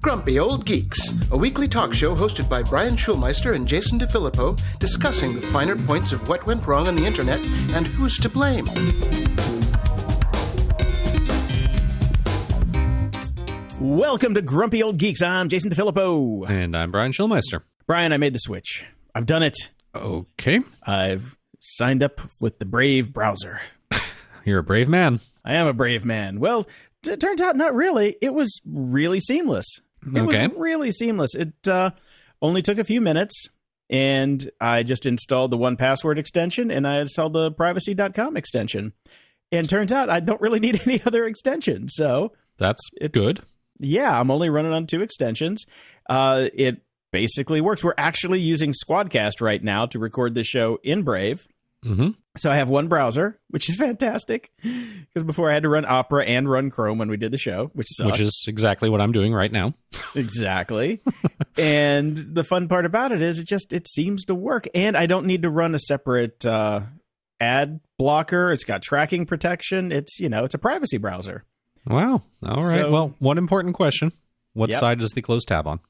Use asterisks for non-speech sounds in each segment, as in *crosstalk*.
Grumpy Old Geeks, a weekly talk show hosted by Brian Schulmeister and Jason DeFilippo, discussing the finer points of what went wrong on the internet and who's to blame. Welcome to Grumpy Old Geeks. I'm Jason DeFilippo. And I'm Brian Schulmeister. Brian, I made the switch. I've done it. Okay. I've signed up with the Brave browser. *laughs* You're a brave man. I am a brave man. Well, it turns out not really. It was really seamless. It Okay. was really seamless. It uh, only took a few minutes, and I just installed the 1Password extension and I installed the privacy.com extension. And turns out I don't really need *laughs* any other extensions. So, That's It's- good. yeah, I'm only running on two extensions. Uh, it basically works. We're actually using Squadcast right now to record the show in Brave. Hmm So I have one browser, which is *laughs* fantastic. Because before I had to run Opera and run Chrome when we did the show, which sucks. Which is exactly what I'm doing right now. *laughs* exactly. and the fun part about it is it just it seems to work, and I don't need to run a separate uh, ad blocker. It's got tracking protection. It's you know it's a privacy browser. Wow. All right. So- well, one important question. What Yep. side does the close tab on?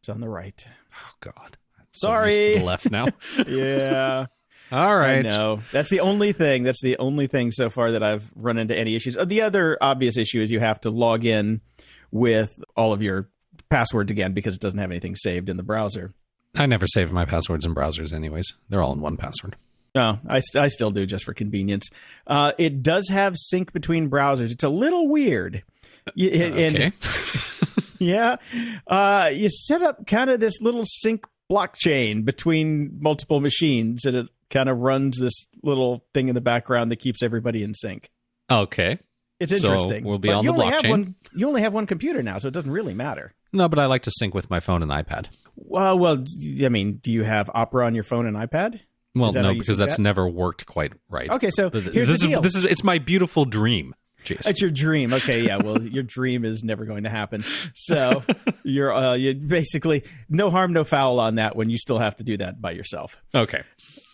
It's on the right. Oh, God. I'm so Sorry. the left now. *laughs* Yeah. All I right. know. That's the only thing. That's the only thing so far that I've run into any issues. Uh, The other obvious issue is you have to log in with all of your passwords again because it doesn't have anything saved in the browser. I never save my passwords in browsers, anyways. They're all in 1Password. No, I, st- I still do just for convenience. Uh, it does have sync between browsers. It's a little weird. And- Okay. *laughs* yeah. Uh, you set up kind of this little sync blockchain between multiple machines, and it kind of runs this little thing in the background that keeps everybody in sync. okay. It's So interesting. we'll be But on the blockchain. one. You only have one computer now, so it doesn't really matter. No, but I like to sync with my phone and iPad. Well, well, I mean, do you have Opera on your phone and iPad? Well, Is that how no, because that's that? never worked quite right. Okay, so here's this the deal. is this is it's my beautiful dream, Jason. It's your dream. Okay, yeah. Well, *laughs* your dream is never going to happen. So *laughs* you're uh, you basically no harm, no foul on that. When you still have to do that by yourself. okay.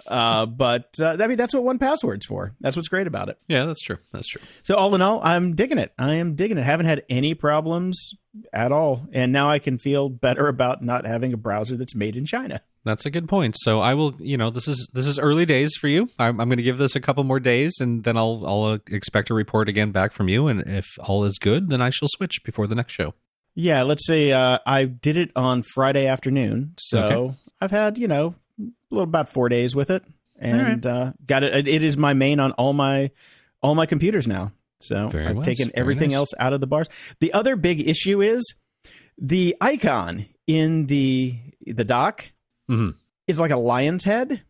Uh, but uh, I mean, that's what 1Password's for. That's what's great about it. Yeah, that's true. That's true. So all in all, I'm digging it. I am digging it. Haven't had any problems at all, and now I can feel better about not having a browser that's made in China. That's a good point. So I will, you know, this is this is early days for you. I'm, I'm going to give this a couple more days, and then I'll I'll uh, expect a report again back from you. And if all is good, then I shall switch before the next show. Yeah, let's say uh, I did it on Friday afternoon, so Okay. I've had you know little about four days with it, and uh, got it. It is my main on all my all my computers now. So Very I've nice, taken very everything nice. else out of the bars. The other big issue is the icon in the the dock Mhm. is like a lion's head.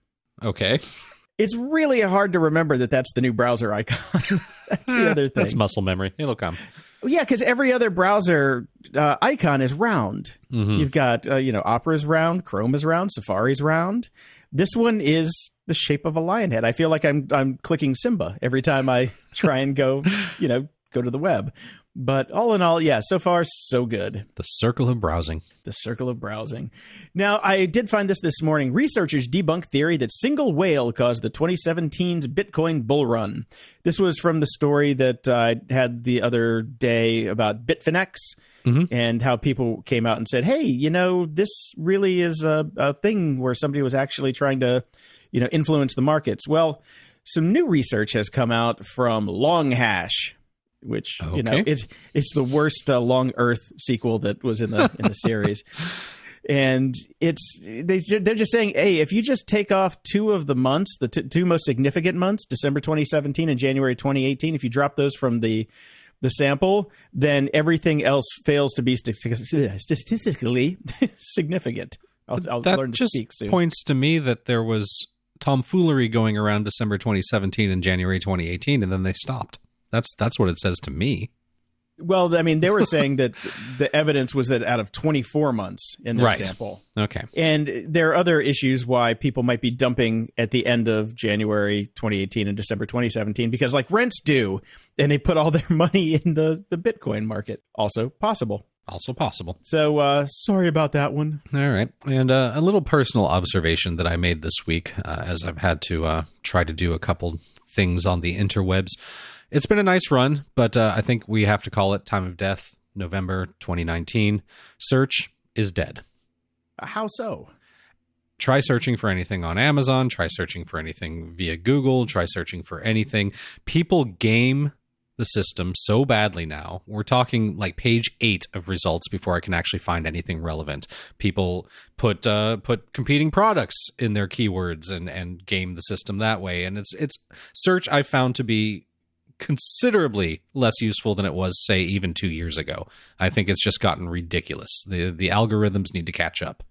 Okay, It's really hard to remember that that's the new browser icon. *laughs* that's the other thing. that's muscle memory. It'll come. Yeah, because every other browser uh, icon is round. Mhm. You've got, uh, you know, Opera's round, Chrome is round, Safari's round. This one is the shape of a lion head. I feel like I'm I'm clicking Simba every time I try and go, *laughs* you know, go to the web. But all in all, yeah, so far so good. The circle of browsing. The circle of browsing. Now, I did find this this morning. Researchers debunk theory that single whale caused the 2017's Bitcoin bull run. This was from the story that I had the other day about Bitfinex Mhm. and how people came out and said, "Hey, you know, this really is a, a thing where somebody was actually trying to, you know, influence the markets." Well, some new research has come out from LongHash, which you know it's it's the worst uh, Long Earth sequel that was in the in the *laughs* series. And it's they they're just saying, hey, if you just take off two of the months, the t- two most significant months, December 2017 and January 2018, if you drop those from the the sample, then everything else fails to be statistically *laughs* significant. I'll, I'll that learn to just speak soon. points to me that there was tomfoolery going around December 2017 and January 2018, and then they stopped. That's that's what it says to me. Well, I mean, they were saying that the evidence was that out of 24 months in their Right. sample. Okay. And there are other issues why people might be dumping at the end of January 2018 and December 2017 because, like, rent's due and they put all their *laughs* money in the, the Bitcoin market. Also possible. Also possible. So, uh, sorry about that one. All right. And uh, a little personal observation that I made this week uh, as I've had to uh, try to do a couple things on the interwebs. It's been a nice run, but uh, I think we have to call it time of death. November 2019. Search is dead. How so? Try searching for anything on Amazon, try searching for anything via Google, try searching for anything. People game the system so badly now. We're talking like page eight of results before I can actually find anything relevant. People put uh, put competing products in their keywords and and game the system that way. And it's it's search I found to be considerably less useful than it was say even 2 years ago. I think it's just gotten ridiculous. The the algorithms need to catch up.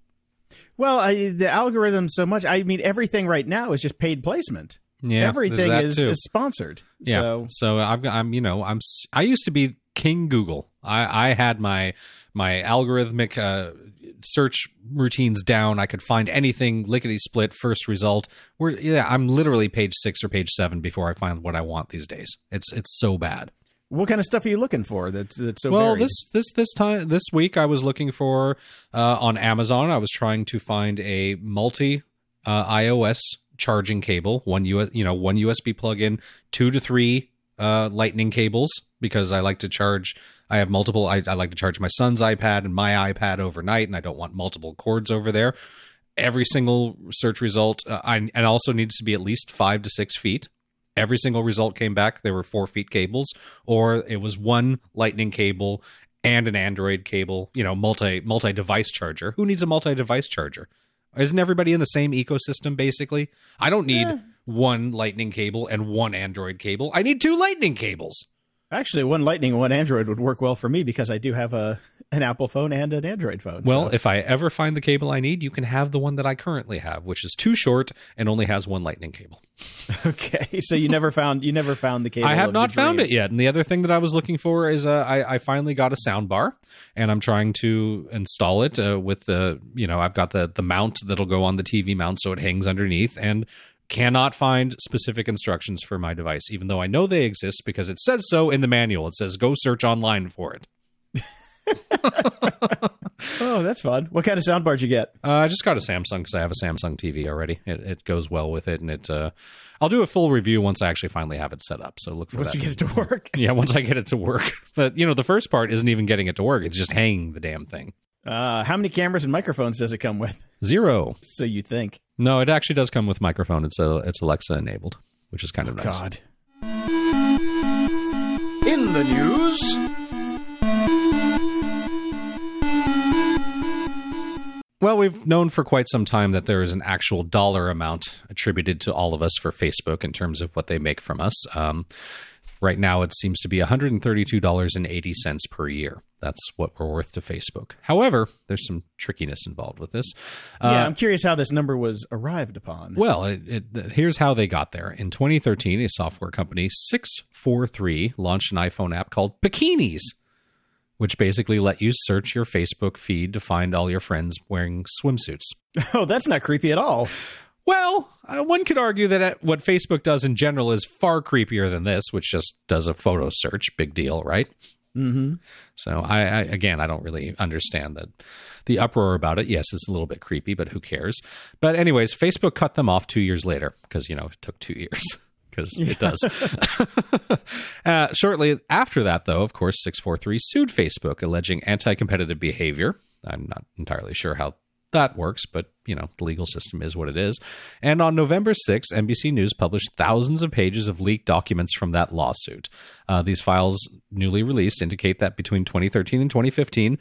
Well, I, the algorithm so much. I mean, everything right now is just paid placement. Yeah, everything is, is sponsored. Yeah. So So I'm, I'm, you know, I'm, I used to be King Google. I, I had my, my algorithmic uh, search routines down. I could find anything lickety split first result. Where yeah, I'm literally page six or page seven before I find what I want these days. It's, it's so bad. what kind of stuff are you looking for? That's that's so well, varied? this this this time this week I was looking for uh, on Amazon. I was trying to find a multi uh, iOS charging cable, one US, you know, one USB plug-in, two to three uh, Lightning cables because I like to charge. I have multiple. I, I like to charge my son's iPad and my iPad overnight, and I don't want multiple cords over there. Every single search result, uh, I, and also needs to be at least five to six feet every single result came back there were four feet cables or it was one lightning cable and an android cable you know multi multi device charger who needs a multi device charger isn't everybody in the same ecosystem basically i don't need Eh. one lightning cable and one android cable i need two lightning cables Actually, one Lightning one Android would work well for me because I do have a an Apple phone and an Android phone. well so- if i ever find the cable i need you can have the one that i currently have which is too short and only has one lightning cable *laughs* okay, so you never found you never found the cable. I have not found it yet. And the other thing that I was looking for is uh, I, I finally got a sound bar, and I'm trying to install it uh, with the you know I've got the the mount that'll go on the TV mount so it hangs underneath, and cannot find specific instructions for my device, even though I know they exist because it says so in the manual. It says go search online for it. *laughs* Oh, that's fun. What kind of soundbar did you get? Uh, I just got a Samsung because I have a Samsung TV already. It, it goes well with it, and it. Uh, I'll do a full review once I actually finally have it set up. So look for Once that. you get it to work. *laughs* Yeah, once I get it to work. *laughs* But you know, the first part isn't even getting it to work; it's just hanging the damn thing. Uh, how many cameras and microphones does it come with? Zero. So you think? No, it actually does come with microphone. It's a it's Alexa enabled, which is kind of nice. God. In the news, Well, we've known for quite some time that there is an actual dollar amount attributed to all of us for Facebook in terms of what they make from us. Um, right now, it seems to be $132.80 per year. That's what we're worth to Facebook. However, there's some trickiness involved with this. Uh, yeah, I'm curious how this number was arrived upon. Well, it, it, here's how they got there. In 2013, a software company, 643, launched an iPhone app called Bikinis, which basically let you search your Facebook feed to find all your friends wearing swimsuits. *laughs* Oh, that's not creepy at all. Well, uh, one could argue that uh, what Facebook does in general is far creepier than this, which just does a photo search. Big deal, right? Mm-hmm. So I, I again, I don't really understand that the uproar about it. Yes, it's a little bit creepy, but who cares? But anyways, Facebook cut them off two years later because you know it took two *laughs* years because it does. *laughs* uh, shortly after that, though, of course, six four three sued Facebook alleging anti-competitive behavior. I'm not entirely sure how that works, but you know, the legal system is what it is. And on November 6th, NBC News published thousands of pages of leaked documents from that lawsuit. Uh, these files, newly released, indicate that between 2013 and 2015,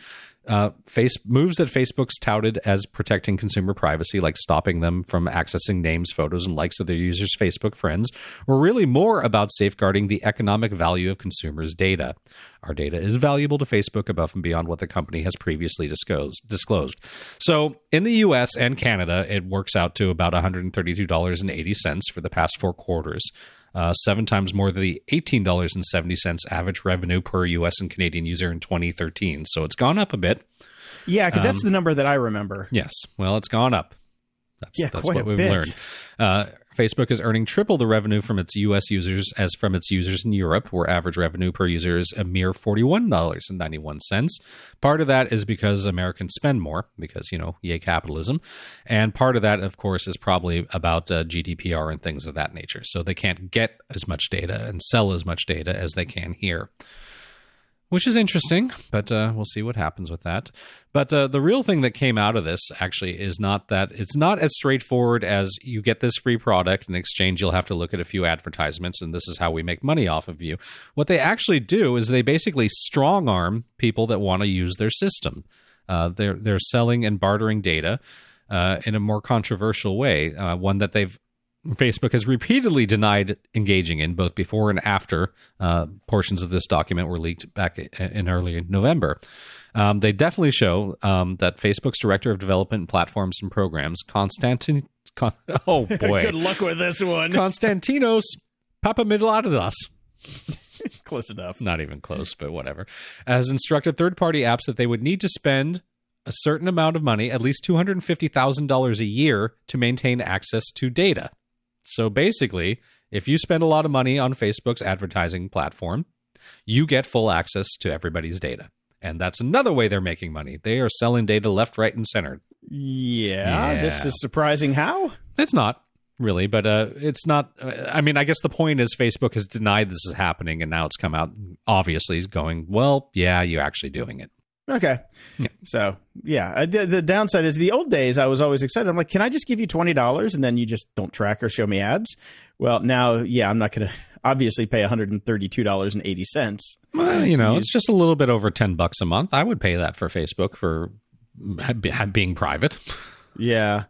uh, face moves that Facebook's touted as protecting consumer privacy, like stopping them from accessing names, photos, and likes of their users' Facebook friends, were really more about safeguarding the economic value of consumers' data. Our data is valuable to Facebook above and beyond what the company has previously disclosed. disclosed. So, in the U.S. and Canada, it works out to about $132.80 for the past four quarters. Uh, seven times more than the $18.70 average revenue per U.S. and Canadian user in 2013. So it's gone up a bit. Yeah, because Um, that's the number that I remember. Yes. Well, it's gone up. That's, Yeah, that's quite what a we've bit. learned. Uh, Facebook is earning triple the revenue from its U.S. users as from its users in Europe, where average revenue per user is a mere $41.91. Part of that is because Americans spend more, because, you know, yay capitalism. And part of that, of course, is probably about uh, GDPR and things of that nature. So they can't get as much data and sell as much data as they can here. Which is interesting, but uh, we'll see what happens with that. But uh, the real thing that came out of this actually is not that it's not as straightforward as you get this free product in exchange. You'll have to look at a few advertisements, and this is how we make money off of you. What they actually do is they basically strong arm people that want to use their system. Uh, they're they're selling and bartering data uh, in a more controversial way, uh, one that they've Facebook has repeatedly denied engaging in, both before and after uh, portions of this document were leaked back in early November. Um, they definitely show um, that Facebook's director of development platforms and programs, Konstantin, Con- *laughs* oh *laughs* boy, good luck with this one, Konstantinos Papamidladas. *laughs* close enough. Not even close, but whatever. Has instructed third-party apps that they would need to spend a certain amount of money, at least two hundred and fifty thousand dollars a year, to maintain access to data. So basically, if you spend a lot of money on Facebook's advertising platform, you get full access to everybody's data. And that's another way they're making money. They are selling data left, right, and center. Yeah, yeah. this is surprising. How? It's not really, but uh, it's not. I mean, I guess the point is Facebook has denied this is happening, and now it's come out. Obviously, he's going, well, yeah, you're actually doing it. Okay. Yeah. So yeah, the, the downside is the old days. I was always excited. I'm like, can I just give you twenty dollars and then you just don't track or show me ads? Well, now, yeah, I'm not going *laughs* to obviously pay 132 dollars and eighty cents. Well, you know, it's just a little bit over ten bucks a month. I would pay that for Facebook for being private. *laughs* Yeah.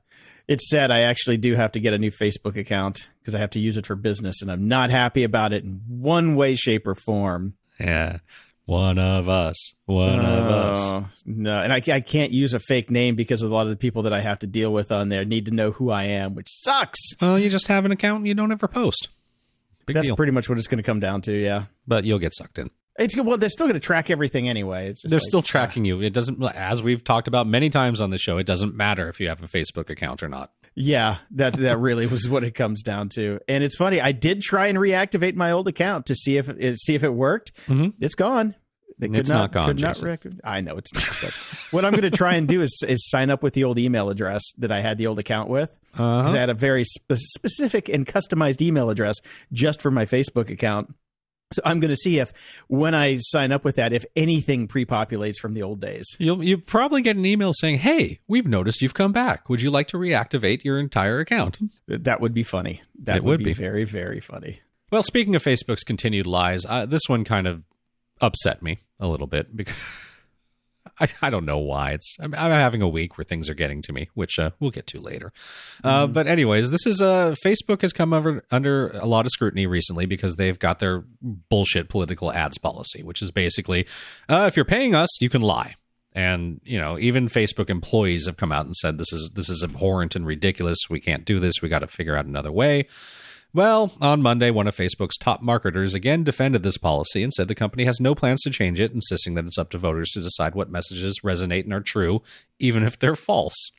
It's sad I actually do have to get a new Facebook account because I have to use it for business, and I'm not happy about it in one way, shape, or form. Yeah. One of us. One of us. No, and I, I can't use a fake name because a lot of the people that I have to deal with on there need to know who I am, which sucks. Well, you just have an account and you don't ever post. Big That's deal. pretty much what it's going to come down to, yeah. But you'll get sucked in. It's well, they're still going to track everything anyway. they're like, still tracking uh, you. It doesn't, as we've talked about many times on the show, it doesn't matter if you have a Facebook account or not. Yeah, that that really was what it comes down to. And it's funny, I did try and reactivate my old account to see if it see if it worked. Mm-hmm. It's gone. They could it's not, not gone. Could not rec- I know it's not. What I'm going to try and do is is sign up with the old email address that I had the old account with because uh-huh. I had a very spe- specific and customized email address just for my Facebook account. So I'm going to see if when I sign up with that, if anything pre-populates from the old days. You'll you probably get an email saying, "Hey, we've noticed you've come back. Would you like to reactivate your entire account?" That would be funny. That it would, would be, be, very very funny. Well, speaking of Facebook's continued lies, uh, this one kind of upset me a little bit because I, I don't know why. It's I'm, I'm, having a week where things are getting to me, which uh, we'll get to later. Uh, mm. But anyways, this is uh, Facebook has come over under a lot of scrutiny recently because they've got their bullshit political ads policy, which is basically uh, if you're paying us, you can lie. And you know, even Facebook employees have come out and said this is this is abhorrent and ridiculous. We can't do this. We got to figure out another way. Well, on Monday, one of Facebook's top marketers again defended this policy and said the company has no plans to change it, insisting that it's up to voters to decide what messages resonate and are true, even if they're false.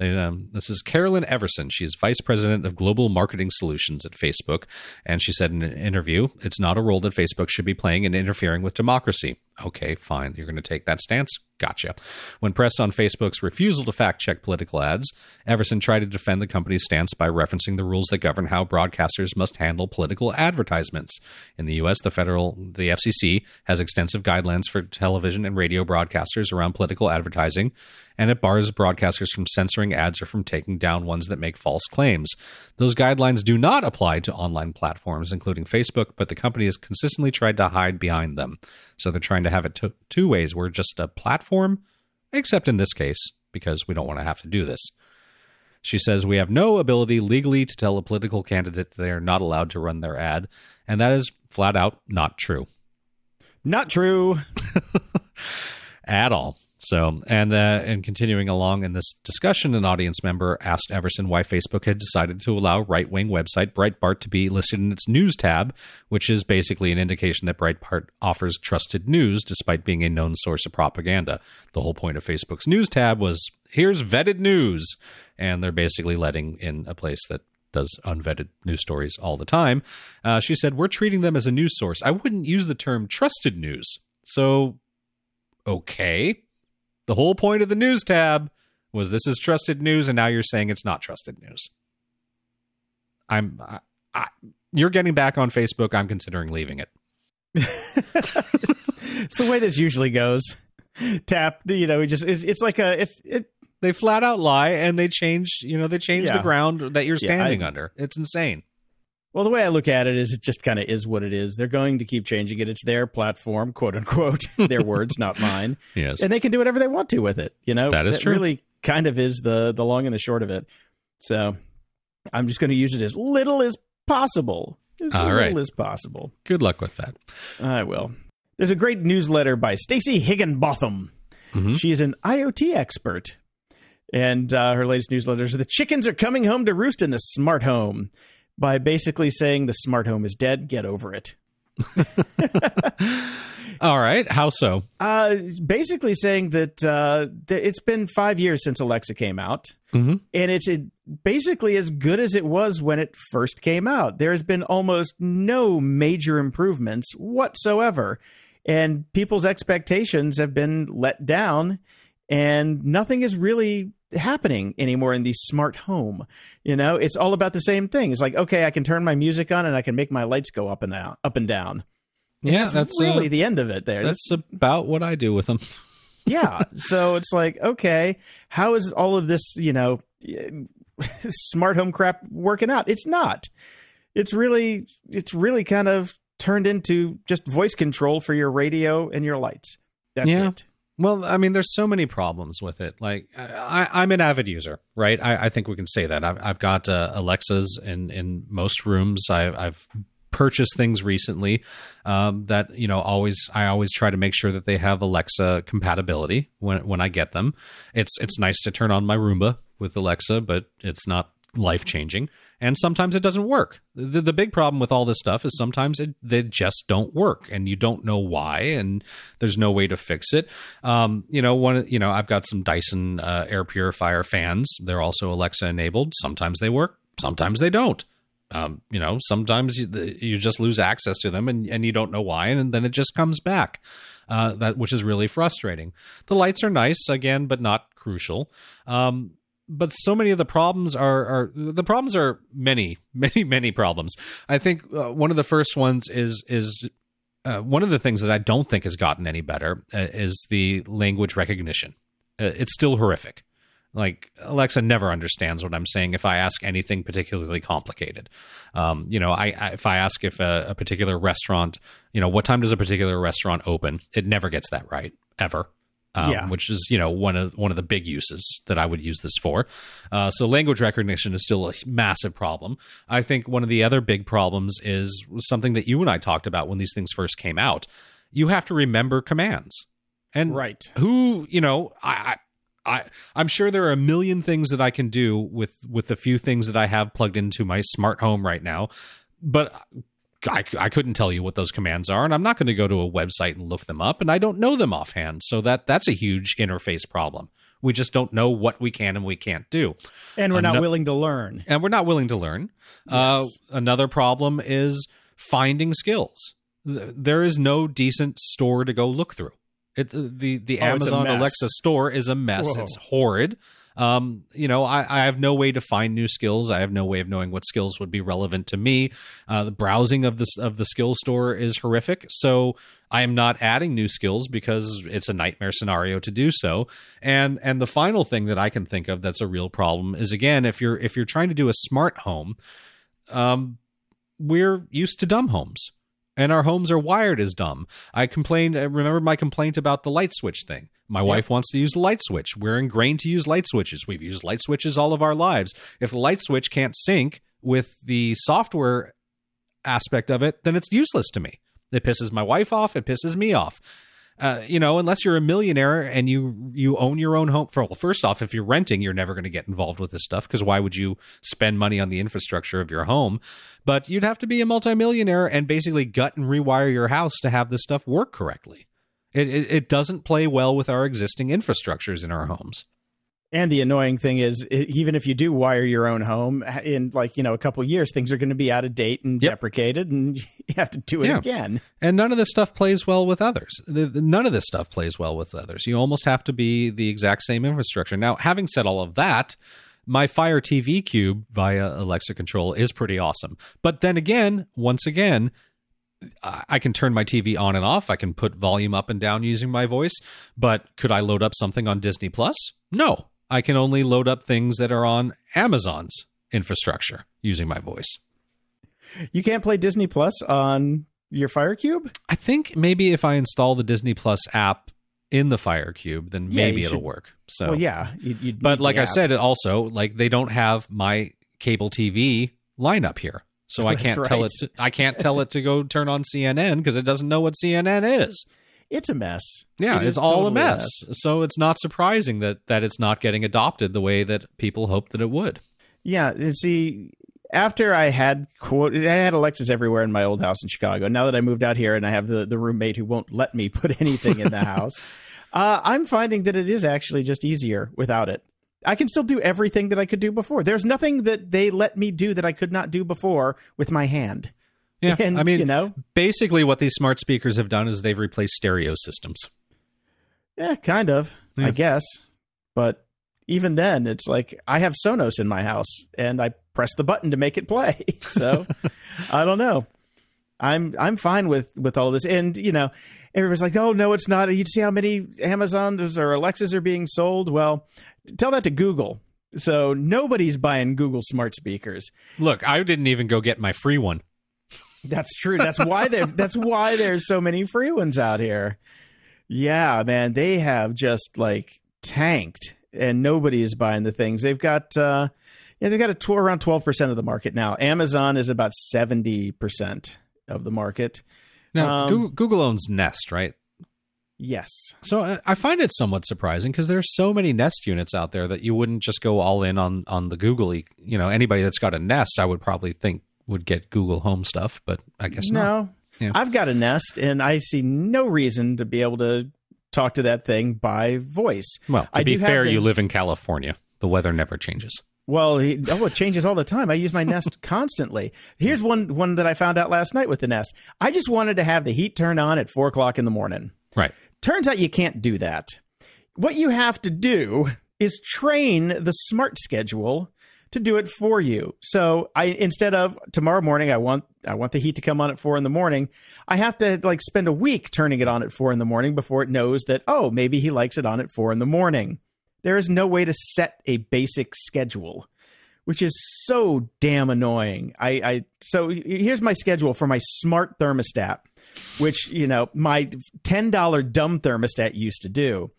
Um, this is Carolyn Everson. She's vice president of global marketing solutions at Facebook. And she said in an interview, it's not a role that Facebook should be playing in interfering with democracy. Okay, fine. You're going to take that stance? Gotcha. When pressed on Facebook's refusal to fact check political ads, Everson tried to defend the company's stance by referencing the rules that govern how broadcasters must handle political advertisements. In the U.S., the federal, the FCC has extensive guidelines for television and radio broadcasters around political advertising, and it bars broadcasters from censoring ads or from taking down ones that make false claims. Those guidelines do not apply to online platforms, including Facebook, but the company has consistently tried to hide behind them. So they're trying to have it t- two ways. We're just a platform, except in this case, because we don't want to have to do this. She says, We have no ability legally to tell a political candidate they are not allowed to run their ad. And that is flat out not true. Not true. *laughs* At all. So, and uh, and continuing along in this discussion, an audience member asked Everson why Facebook had decided to allow right wing website Breitbart to be listed in its news tab, which is basically an indication that Breitbart offers trusted news despite being a known source of propaganda. The whole point of Facebook's news tab was here's vetted news, and they're basically letting in a place that does unvetted news stories all the time. Uh, she said, We're treating them as a news source. I wouldn't use the term trusted news. So, okay the whole point of the news tab was this is trusted news, and now you're saying it's not trusted news. I'm, I, I, you're getting back on Facebook. I'm considering leaving it. *laughs* it's the way this usually goes. Tap, you know, it just it's, it's like a it's it. They flat out lie and they change, you know, they change Yeah. the ground that you're Yeah, I- standing under. It's insane. Well, the way I look at it is, it just kind of is what it is. They're going to keep changing it. It's their platform, quote unquote. *laughs* their words, not mine. *laughs* Yes. and they can do whatever they want to with it. You know, That is true. Really, kind of is the the long and the short of it. So, I'm just going to use it as little as possible, as All little right. as possible. Good luck with that. I will. There's a great newsletter by Stacy Higginbotham. Mhm. She is an IoT expert, and uh, her latest newsletter is "The chickens are coming home to roost in the smart home." By basically saying the smart home is dead, get over it. *laughs* All right. How so? Uh, basically saying that uh, it's been five years since Alexa came out, Mhm. and it's uh basically as good as it was when it first came out. There has been almost no major improvements whatsoever, and people's expectations have been let down, and nothing is really happening anymore in the smart home. You know, it's all about the same thing. It's like, okay, I can turn my music on and I can make my lights go up and down, up and down. Yeah, That's that's really uh, the end of it. There, that's about what I do with them. *laughs* yeah so it's like okay how is all of this you know *laughs* smart home crap working out it's not it's really it's really kind of turned into just voice control for your radio and your lights that's Yeah. it Well, I mean, there's so many problems with it. Like, I, I'm an avid user, right? I, I think we can say that. I've, I've got uh, Alexas in in most rooms. I, I've purchased things recently um, that you know always I always try to make sure that they have Alexa compatibility when when I get them. It's it's nice to turn on my Roomba with Alexa, but it's not life changing. And sometimes it doesn't work. The, the big problem with all this stuff is sometimes it, they just don't work, and you don't know why, and there's no way to fix it. Um, you know, one, you know, I've got some Dyson uh, air purifier fans. They're also Alexa enabled. Sometimes they work, sometimes they don't. Um, you know, sometimes you, you just lose access to them, and, and you don't know why, and then it just comes back. Uh, that which is really frustrating. The lights are nice again, but not crucial. Um, but so many of the problems are, are the problems are many *laughs* many many problems. I think uh, one of the first ones is is uh, one of the things that i don't think has gotten any better uh, is the language recognition. Uh, it's still horrific. Like alexa never understands what i'm saying if i ask anything particularly complicated. Um, you know I, I if i ask if a, a particular restaurant you know what time does a particular restaurant open? It never gets that right ever um, Yeah. which is you know one of one of the big uses that I would use this for. Uh, so language recognition is still a massive problem. I think one of the other big problems is something that you and I talked about when these things first came out. You have to remember commands, and right who you know I. I I, I'm sure there are a million things that I can do with with the few things that I have plugged into my smart home right now, but I, I couldn't tell you what those commands are, and I'm not going to go to a website and look them up, and I don't know them offhand. So that that's a huge interface problem. We just don't know what we can and we can't do, and we're not willing to learn and we're not willing to learn. Uh, Yes. another problem is finding skills. Th- There is no decent store to go look through. It the the Oh, it's a Amazon mess. Alexa store is a mess. Whoa. It's horrid. Um, you know, I, I have no way to find new skills. I have no way of knowing what skills would be relevant to me. Uh, the browsing of this of the skill store is horrific. So I am not adding new skills because it's a nightmare scenario to do so. And and the final thing that I can think of that's a real problem is again if you're if you're trying to do a smart home, um, we're used to dumb homes. And our homes are wired as dumb. I complained. I remember my complaint about the light switch thing. My wife wants to use the light switch. We're ingrained to use light switches. We've used light switches all of our lives. If the light switch can't sync with the software aspect of it, then it's useless to me. It pisses my wife off. It pisses me off. Uh, you know, unless you're a millionaire and you you own your own home. For well, first off, if you're renting, you're never going to get involved with this stuff because why would you spend money on the infrastructure of your home? But you'd have to be a multimillionaire and basically gut and rewire your house to have this stuff work correctly. It, it, it doesn't play well with our existing infrastructures in our homes. And the annoying thing is, even if you do wire your own home in like you know a couple years, things are going to be out of date and Yep. deprecated, and *laughs* you have to do it Yeah. again. And none of this stuff plays well with others. The- the- None of this stuff plays well with others. You almost have to be the exact same infrastructure. Now, having said all of that, my Fire TV Cube via Alexa control is pretty awesome. But then again, once again, I can turn my TV on and off. I can put volume up and down using my voice. But could I load up something on Disney Plus? No. I can only load up things that are on Amazon's infrastructure using my voice. You can't play Disney Plus on your Fire Cube? I think maybe if I install the Disney Plus app in the Fire Cube, then Yeah, maybe it'll work. So, Well, yeah. You'd, you'd but like I said, it also like they don't have my cable TV lineup here, so I *laughs* can't tell it. To, I can't tell it to go turn on CNN because it doesn't know what CNN is. it's a mess. Yeah, It it's all a totally mess. So it's not surprising that that it's not getting adopted the way that people hoped that it would. Yeah, and see, after I had quote, I had Alexas everywhere in my old house in Chicago. Now that I moved out here and I have the the roommate who won't let me *laughs* put anything in the *laughs* house, uh, I'm finding that it is actually just easier without it. I can still do everything that I could do before. There's nothing that they let me do that I could not do before with my hand. Yeah, *laughs* And, I mean, you know, basically what these smart speakers have done is they've replaced stereo systems. yeah, kind of, Yeah. I guess. But even then, it's like I have Sonos in my house, and I press the button to make it play. *laughs* So *laughs* I don't know. I'm I'm fine with with all this, and you know, everybody's like, "Oh no, it's not." You see how many Amazons or Alexas are being sold? Well, tell that to Google. So nobody's buying Google smart speakers. Look, I didn't even go get my free one. That's true. That's why there. *laughs* That's why there's so many free ones out here. Yeah, man, they have just like tanked, and nobody is buying the things. They've got, uh, yeah, they've got a tw- around twelve percent of the market now. Amazon is about seventy percent of the market. Now, Um, Google, Google owns Nest, right? Yes, So I- I find it somewhat surprising because there are so many Nest units out there that you wouldn't just go all in on on the Google. You know, anybody that's got a Nest, I would probably think would get Google Home stuff, but I guess not. no, Yeah. I've got a Nest, and I see no reason to be able to talk to that thing by voice. Well, to I be fair, the- you live in California. The weather never changes. Well, he, oh, it changes all the time. I use my Nest *laughs* constantly. Here's one one that I found out last night with the Nest. I just wanted to have the heat turned on at four o'clock in the morning. Right. Turns out you can't do that. What you have to do is train the smart schedule to do it for you. So I instead of tomorrow morning, I want I want the heat to come on at four in the morning. I have to like spend a week turning it on at four in the morning before it knows that oh maybe he likes it on at four in the morning. There is no way to set a basic schedule, which is so damn annoying. I, I so here's my schedule for my smart thermostat, which you know my ten dollar dumb thermostat used to do.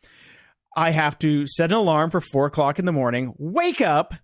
I have to set an alarm for four o'clock in the morning, wake up,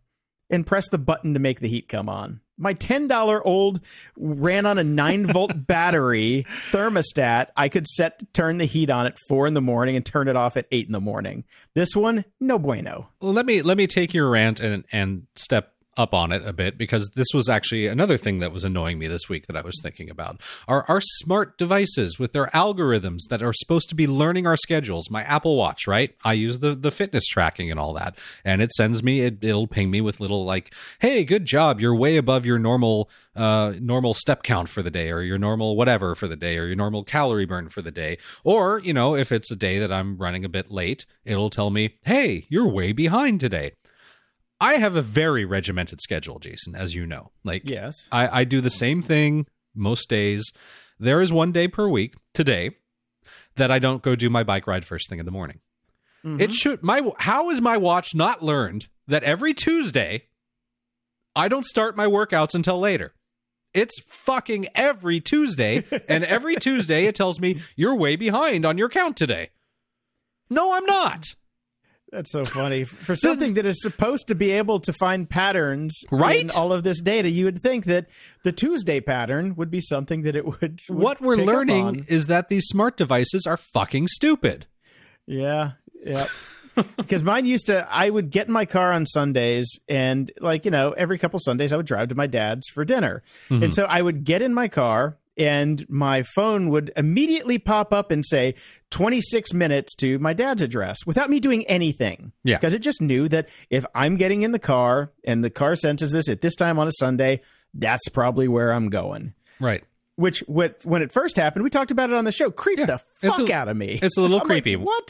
and press the button to make the heat come on. My ten dollar old ran on a nine *laughs* volt battery thermostat. I could set turn the heat on at four in the morning and turn it off at eight in the morning. This one, no bueno. Let me let me take your rant and and step up on it a bit because this was actually another thing that was annoying me this week that I was thinking about. Are our smart devices with their algorithms that are supposed to be learning our schedules. My Apple Watch, right? I use the the fitness tracking and all that, and it sends me it, it'll ping me with little like, "Hey, good job. You're way above your normal uh normal step count for the day or your normal whatever for the day or your normal calorie burn for the day." Or, you know, if it's a day that I'm running a bit late, it'll tell me, "Hey, you're way behind today." I have a very regimented schedule, Jason, as you know. Like, Yes. I, I do the same thing most days. There is one day per week, today, that I don't go do my bike ride first thing in the morning. Mm-hmm. It should my how is my watch not learned that every Tuesday I don't start my workouts until later? It's fucking every Tuesday, *laughs* and every Tuesday it tells me you're way behind on your count today. No, I'm not. That's so funny. *laughs* For something that is supposed to be able to find patterns Right? in all of this data, you would think that the Tuesday pattern would be something that it would. would What we're learning is that these smart devices are fucking stupid. Yeah, yeah. *laughs* because mine used to, I would get in my car on Sundays, and like you know, every couple Sundays I would drive to my dad's for dinner, Mm-hmm. and so I would get in my car. And my phone would immediately pop up and say 26 minutes to my dad's address without me doing anything. Yeah. Because it just knew that if I'm getting in the car and the car senses this at this time on a Sunday, that's probably where I'm going. Right. Which, what, when it first happened, we talked about it on the show. Creeped Yeah. the fuck a- out of me. it's a little *laughs* I'm like, creepy. what?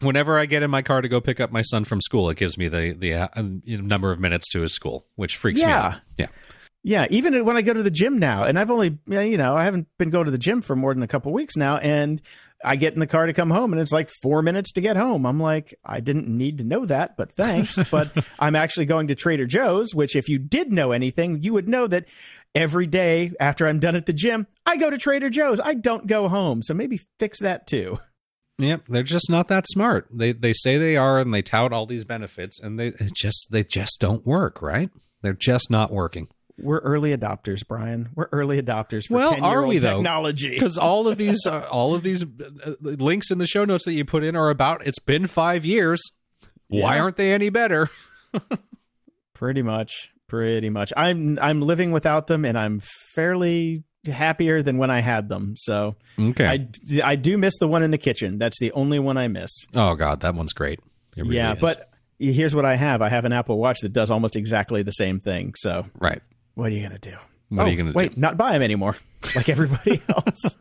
Whenever I get in my car to go pick up my son from school, it gives me the the uh, number of minutes to his school, which freaks me Yeah. out. Yeah. Yeah, even when I go to the gym now, and I've only, you know, I haven't been going to the gym for more than a couple weeks now, and I get in the car to come home, and it's like four minutes to get home. I'm like, I didn't need to know that, but thanks. *laughs* but I'm actually going to Trader Joe's, which, if you did know anything, you would know that every day after I'm done at the gym, I go to Trader Joe's. I don't go home. So maybe fix that too. Yep, they're just not that smart. They they say they are and they tout all these benefits and they just they just don't work, right? They're just not working. We're early adopters, Brian. We're early adopters for well, are we technology. *laughs* Because all of these, uh, all of these uh, links in the show notes that you put in are about. It's been five years. Yeah. Why aren't they any better? *laughs* Pretty much, pretty much. I'm I'm living without them, and I'm fairly happier than when I had them. So okay, I, I do miss the one in the kitchen. That's the only one I miss. Oh God, that one's great. Really yeah, is. but here's what I have. I have an Apple Watch that does almost exactly the same thing. So right, what are you gonna do? What oh, are you gonna wait, do? not buy them anymore, *laughs* like everybody *laughs* else.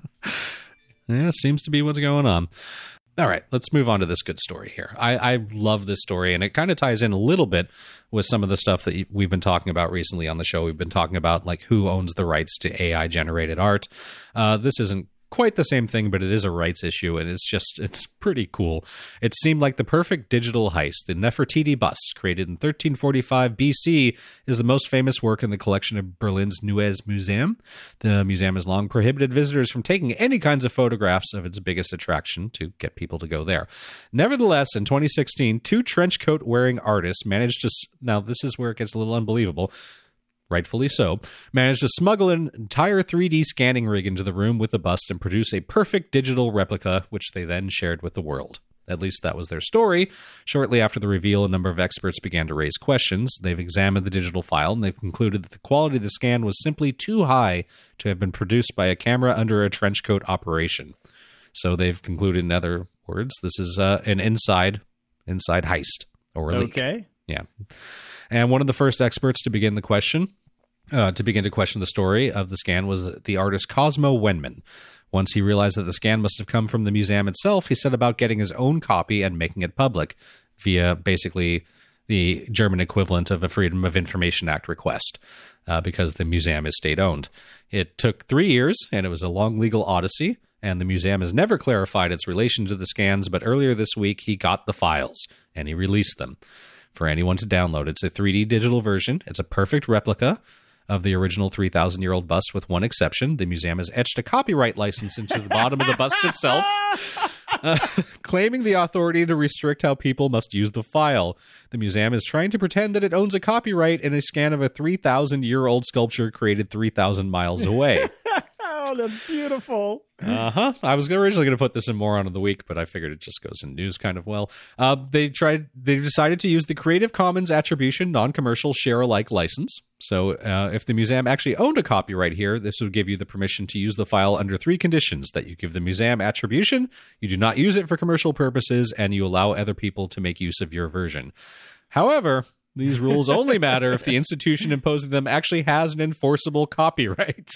yeah, seems to be what's going on. All right, let's move on to this good story here. I, I love this story, and it kind of ties in a little bit with some of the stuff that we've been talking about recently on the show. We've been talking about like who owns the rights to AI generated art. Uh, this isn't quite the same thing, but it is a rights issue, and it's just it's pretty cool. It seemed like the perfect digital heist. The Nefertiti bust, created in 1345 BC, is the most famous work in the collection of Berlin's Neues Museum. The museum has long prohibited visitors from taking any kinds of photographs of its biggest attraction to get people to go there. Nevertheless, in 2016, two trench coat wearing artists managed to. Now, this is where it gets a little unbelievable rightfully so, managed to smuggle an entire 3D scanning rig into the room with the bust and produce a perfect digital replica, which they then shared with the world. At least that was their story. Shortly after the reveal, a number of experts began to raise questions. They've examined the digital file and they've concluded that the quality of the scan was simply too high to have been produced by a camera under a trench coat operation. So they've concluded, in other words, this is uh, an inside inside heist or a leak. Okay. Yeah. And one of the first experts to begin the question, uh, to begin to question the story of the scan, was the artist Cosmo Wenman. Once he realized that the scan must have come from the museum itself, he set about getting his own copy and making it public via basically the German equivalent of a Freedom of Information Act request. Uh, because the museum is state owned. It took three years, and it was a long legal odyssey, and the museum has never clarified its relation to the scans, but earlier this week he got the files and he released them for anyone to download. It's a 3D digital version. It's a perfect replica of the original 3,000 year old bust, with one exception. The museum has etched a copyright license into the bottom of the bust itself, *laughs* uh, claiming the authority to restrict how people must use the file. The museum is trying to pretend that it owns a copyright in a scan of a 3,000 year old sculpture created 3,000 miles away. *laughs* Oh, that's beautiful. Uh huh. I was originally going to put this in more on of the week, but I figured it just goes in news kind of well. Uh, they tried. They decided to use the Creative Commons Attribution Non-Commercial Share Alike license. So, uh, if the museum actually owned a copyright here, this would give you the permission to use the file under three conditions: that you give the museum attribution, you do not use it for commercial purposes, and you allow other people to make use of your version. However, these rules only matter if the institution imposing them actually has an enforceable copyright.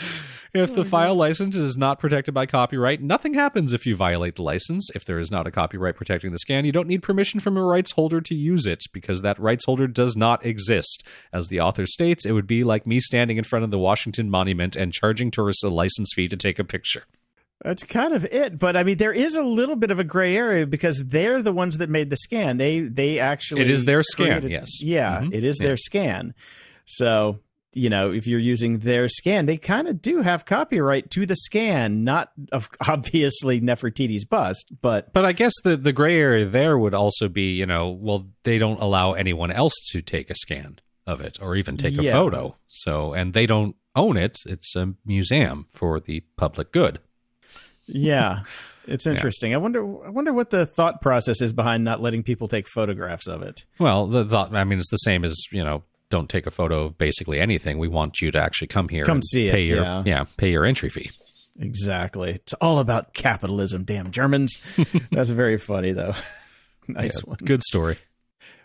*laughs* If the file license is not protected by copyright, nothing happens if you violate the license. If there is not a copyright protecting the scan, you don't need permission from a rights holder to use it because that rights holder does not exist. As the author states, it would be like me standing in front of the Washington Monument and charging tourists a license fee to take a picture. That's kind of it, but I mean, there is a little bit of a gray area because they're the ones that made the scan. They they actually it is their scan. Created, yes, yeah, mm-hmm. it is yeah. their scan. So you know, if you're using their scan, they kind of do have copyright to the scan, not of *laughs* obviously Nefertiti's bust, but but I guess the the gray area there would also be, you know, well, they don't allow anyone else to take a scan of it or even take yeah. a photo. So, and they don't own it; it's a museum for the public good. Yeah. *laughs* It's interesting. Yeah. I wonder. I wonder what the thought process is behind not letting people take photographs of it. Well, the thought. I mean, it's the same as you know don't take a photo of basically anything. We want you to actually come here, come see pay it, your yeah. yeah, pay your entry fee. Exactly. It's all about capitalism. Damn Germans. *laughs* That's very funny though. *laughs* nice yeah, one. Good story.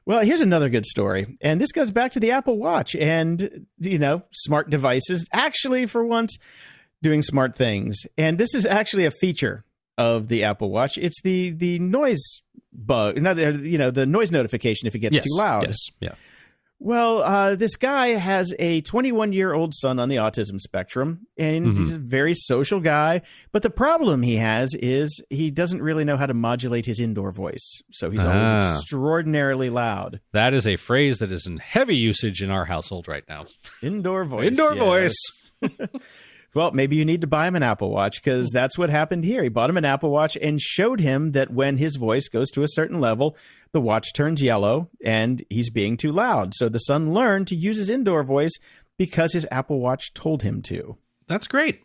Well, here's another good story. And this goes back to the Apple Watch and, you know, smart devices actually, for once, doing smart things. And this is actually a feature of the Apple Watch. It's the the noise bug, not, you know, the noise notification if it gets yes, too loud. Yes. Yeah Well, uh, this guy has a 21 year old son on the autism spectrum, and Mhm. he's a very social guy. But the problem he has is he doesn't really know how to modulate his indoor voice. So he's always Ah. extraordinarily loud. That is a phrase that is in heavy usage in our household right now. Indoor voice. Indoor voice. *laughs* Well, maybe you need to buy him an Apple Watch because that's what happened here. He bought him an Apple Watch and showed him that when his voice goes to a certain level, the watch turns yellow and he's being too loud. So the son learned to use his indoor voice because his Apple Watch told him to. That's great.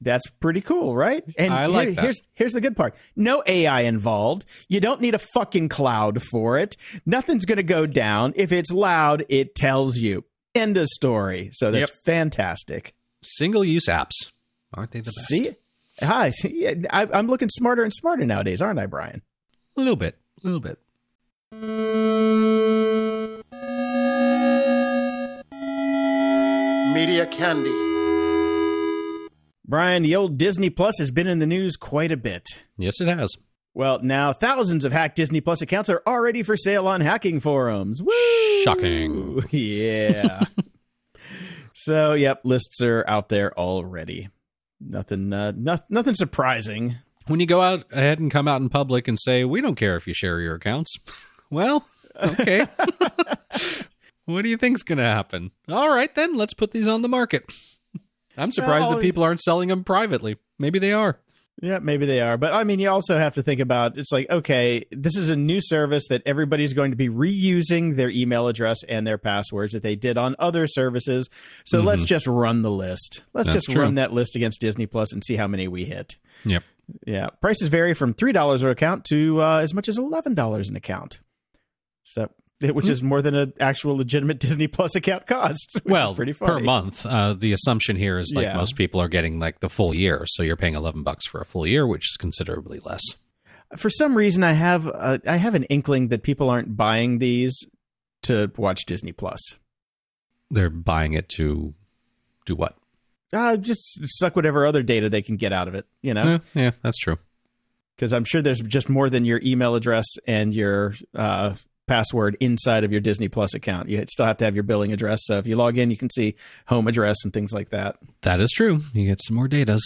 That's pretty cool, right? And I like here- that. here's here's the good part. No AI involved. You don't need a fucking cloud for it. Nothing's going to go down. If it's loud, it tells you. End of story. So that's Yep. fantastic. Single use apps. Aren't they the best? See? Hi. See, I, I'm looking smarter and smarter nowadays, aren't I, Brian? A little bit. A little bit. Media Candy. Brian, the old Disney Plus has been in the news quite a bit. Yes, it has. Well, now thousands of hacked Disney Plus accounts are already for sale on hacking forums. Woo! Shocking. *laughs* Yeah. *laughs* so, yep, lists are out there already. Nothing, uh, no, nothing surprising. When you go out ahead and come out in public and say, we don't care if you share your accounts. *laughs* Well, okay. *laughs* what do you think's going to happen? All right, then, let's put these on the market. I'm surprised Well, that people aren't selling them privately. Maybe they are. Yeah, maybe they are. But I mean, you also have to think about it's like, okay, this is a new service that everybody's going to be reusing their email address and their passwords that they did on other services. So let's just run the list. Let's Mm-hmm. That's just true. run that list against Disney Plus and see how many we hit. Yep. Yeah. Prices vary from $3 an account to uh, as much as $11 an account. So, which is more than an actual legitimate *laughs* Disney Plus account costs. Which well, is pretty per month. Uh, the assumption here is like Yeah. most people are getting like the full year, so you're paying eleven bucks for a full year, which is considerably less. for some reason I have uh, I have an inkling that people aren't buying these to watch Disney Plus. They're buying it to do what? Uh, just suck whatever other data they can get out of it, you know? Eh, yeah, that's true. Because I'm sure there's just more than your email address and your uh, password inside of your Disney Plus account. You still have to have your billing address. So if you log in, you can see home address and things like that. That is true. You get some more datas.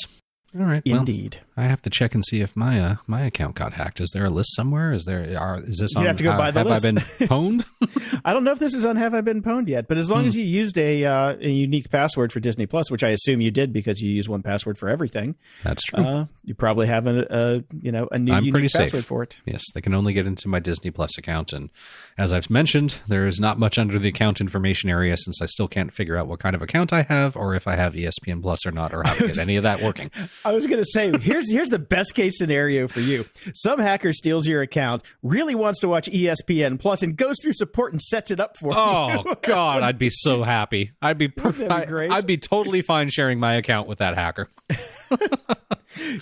All right. Well, Indeed. I have to check and see if my uh, my account got hacked. Is there a list somewhere? Is there? Are, is this You'd on? have to go uh, by the have list. I been *laughs* pwned? I don't know if this is on Have I Been Pwned yet, but as long Hmm. as you used a, uh, a unique password for Disney Plus, which I assume you did because you use 1Password for everything, That's true. uh, you probably have a, a you know a new I'm unique pretty safe. for it. Yes, they can only get into my Disney Plus account. And as I've mentioned, there is not much under the account information area since I still can't figure out what kind of account I have or if I have ESPN Plus or not or how to get any of that working. *laughs* I was going to say here's here's the best case scenario for you. Some hacker steals your account, really wants to watch ESPN Plus, and goes through support and sets it up for Oh you. Oh *laughs* God, I'd be so happy. I'd be, per- be I- great? I'd be totally fine sharing my account with that hacker. *laughs*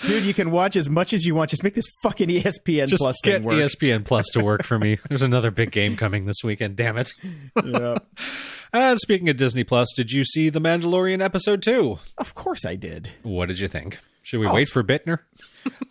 Dude, you can watch as much as you want. Just make this fucking ESPN Just Plus get thing work. ESPN Plus to work for me. *laughs* There's another big game coming this weekend. Damn it. Yeah. And speaking of Disney Plus, did you see The Mandalorian episode two? Of course I did. What did you think? Should we Oh, wait for Bittner? *laughs*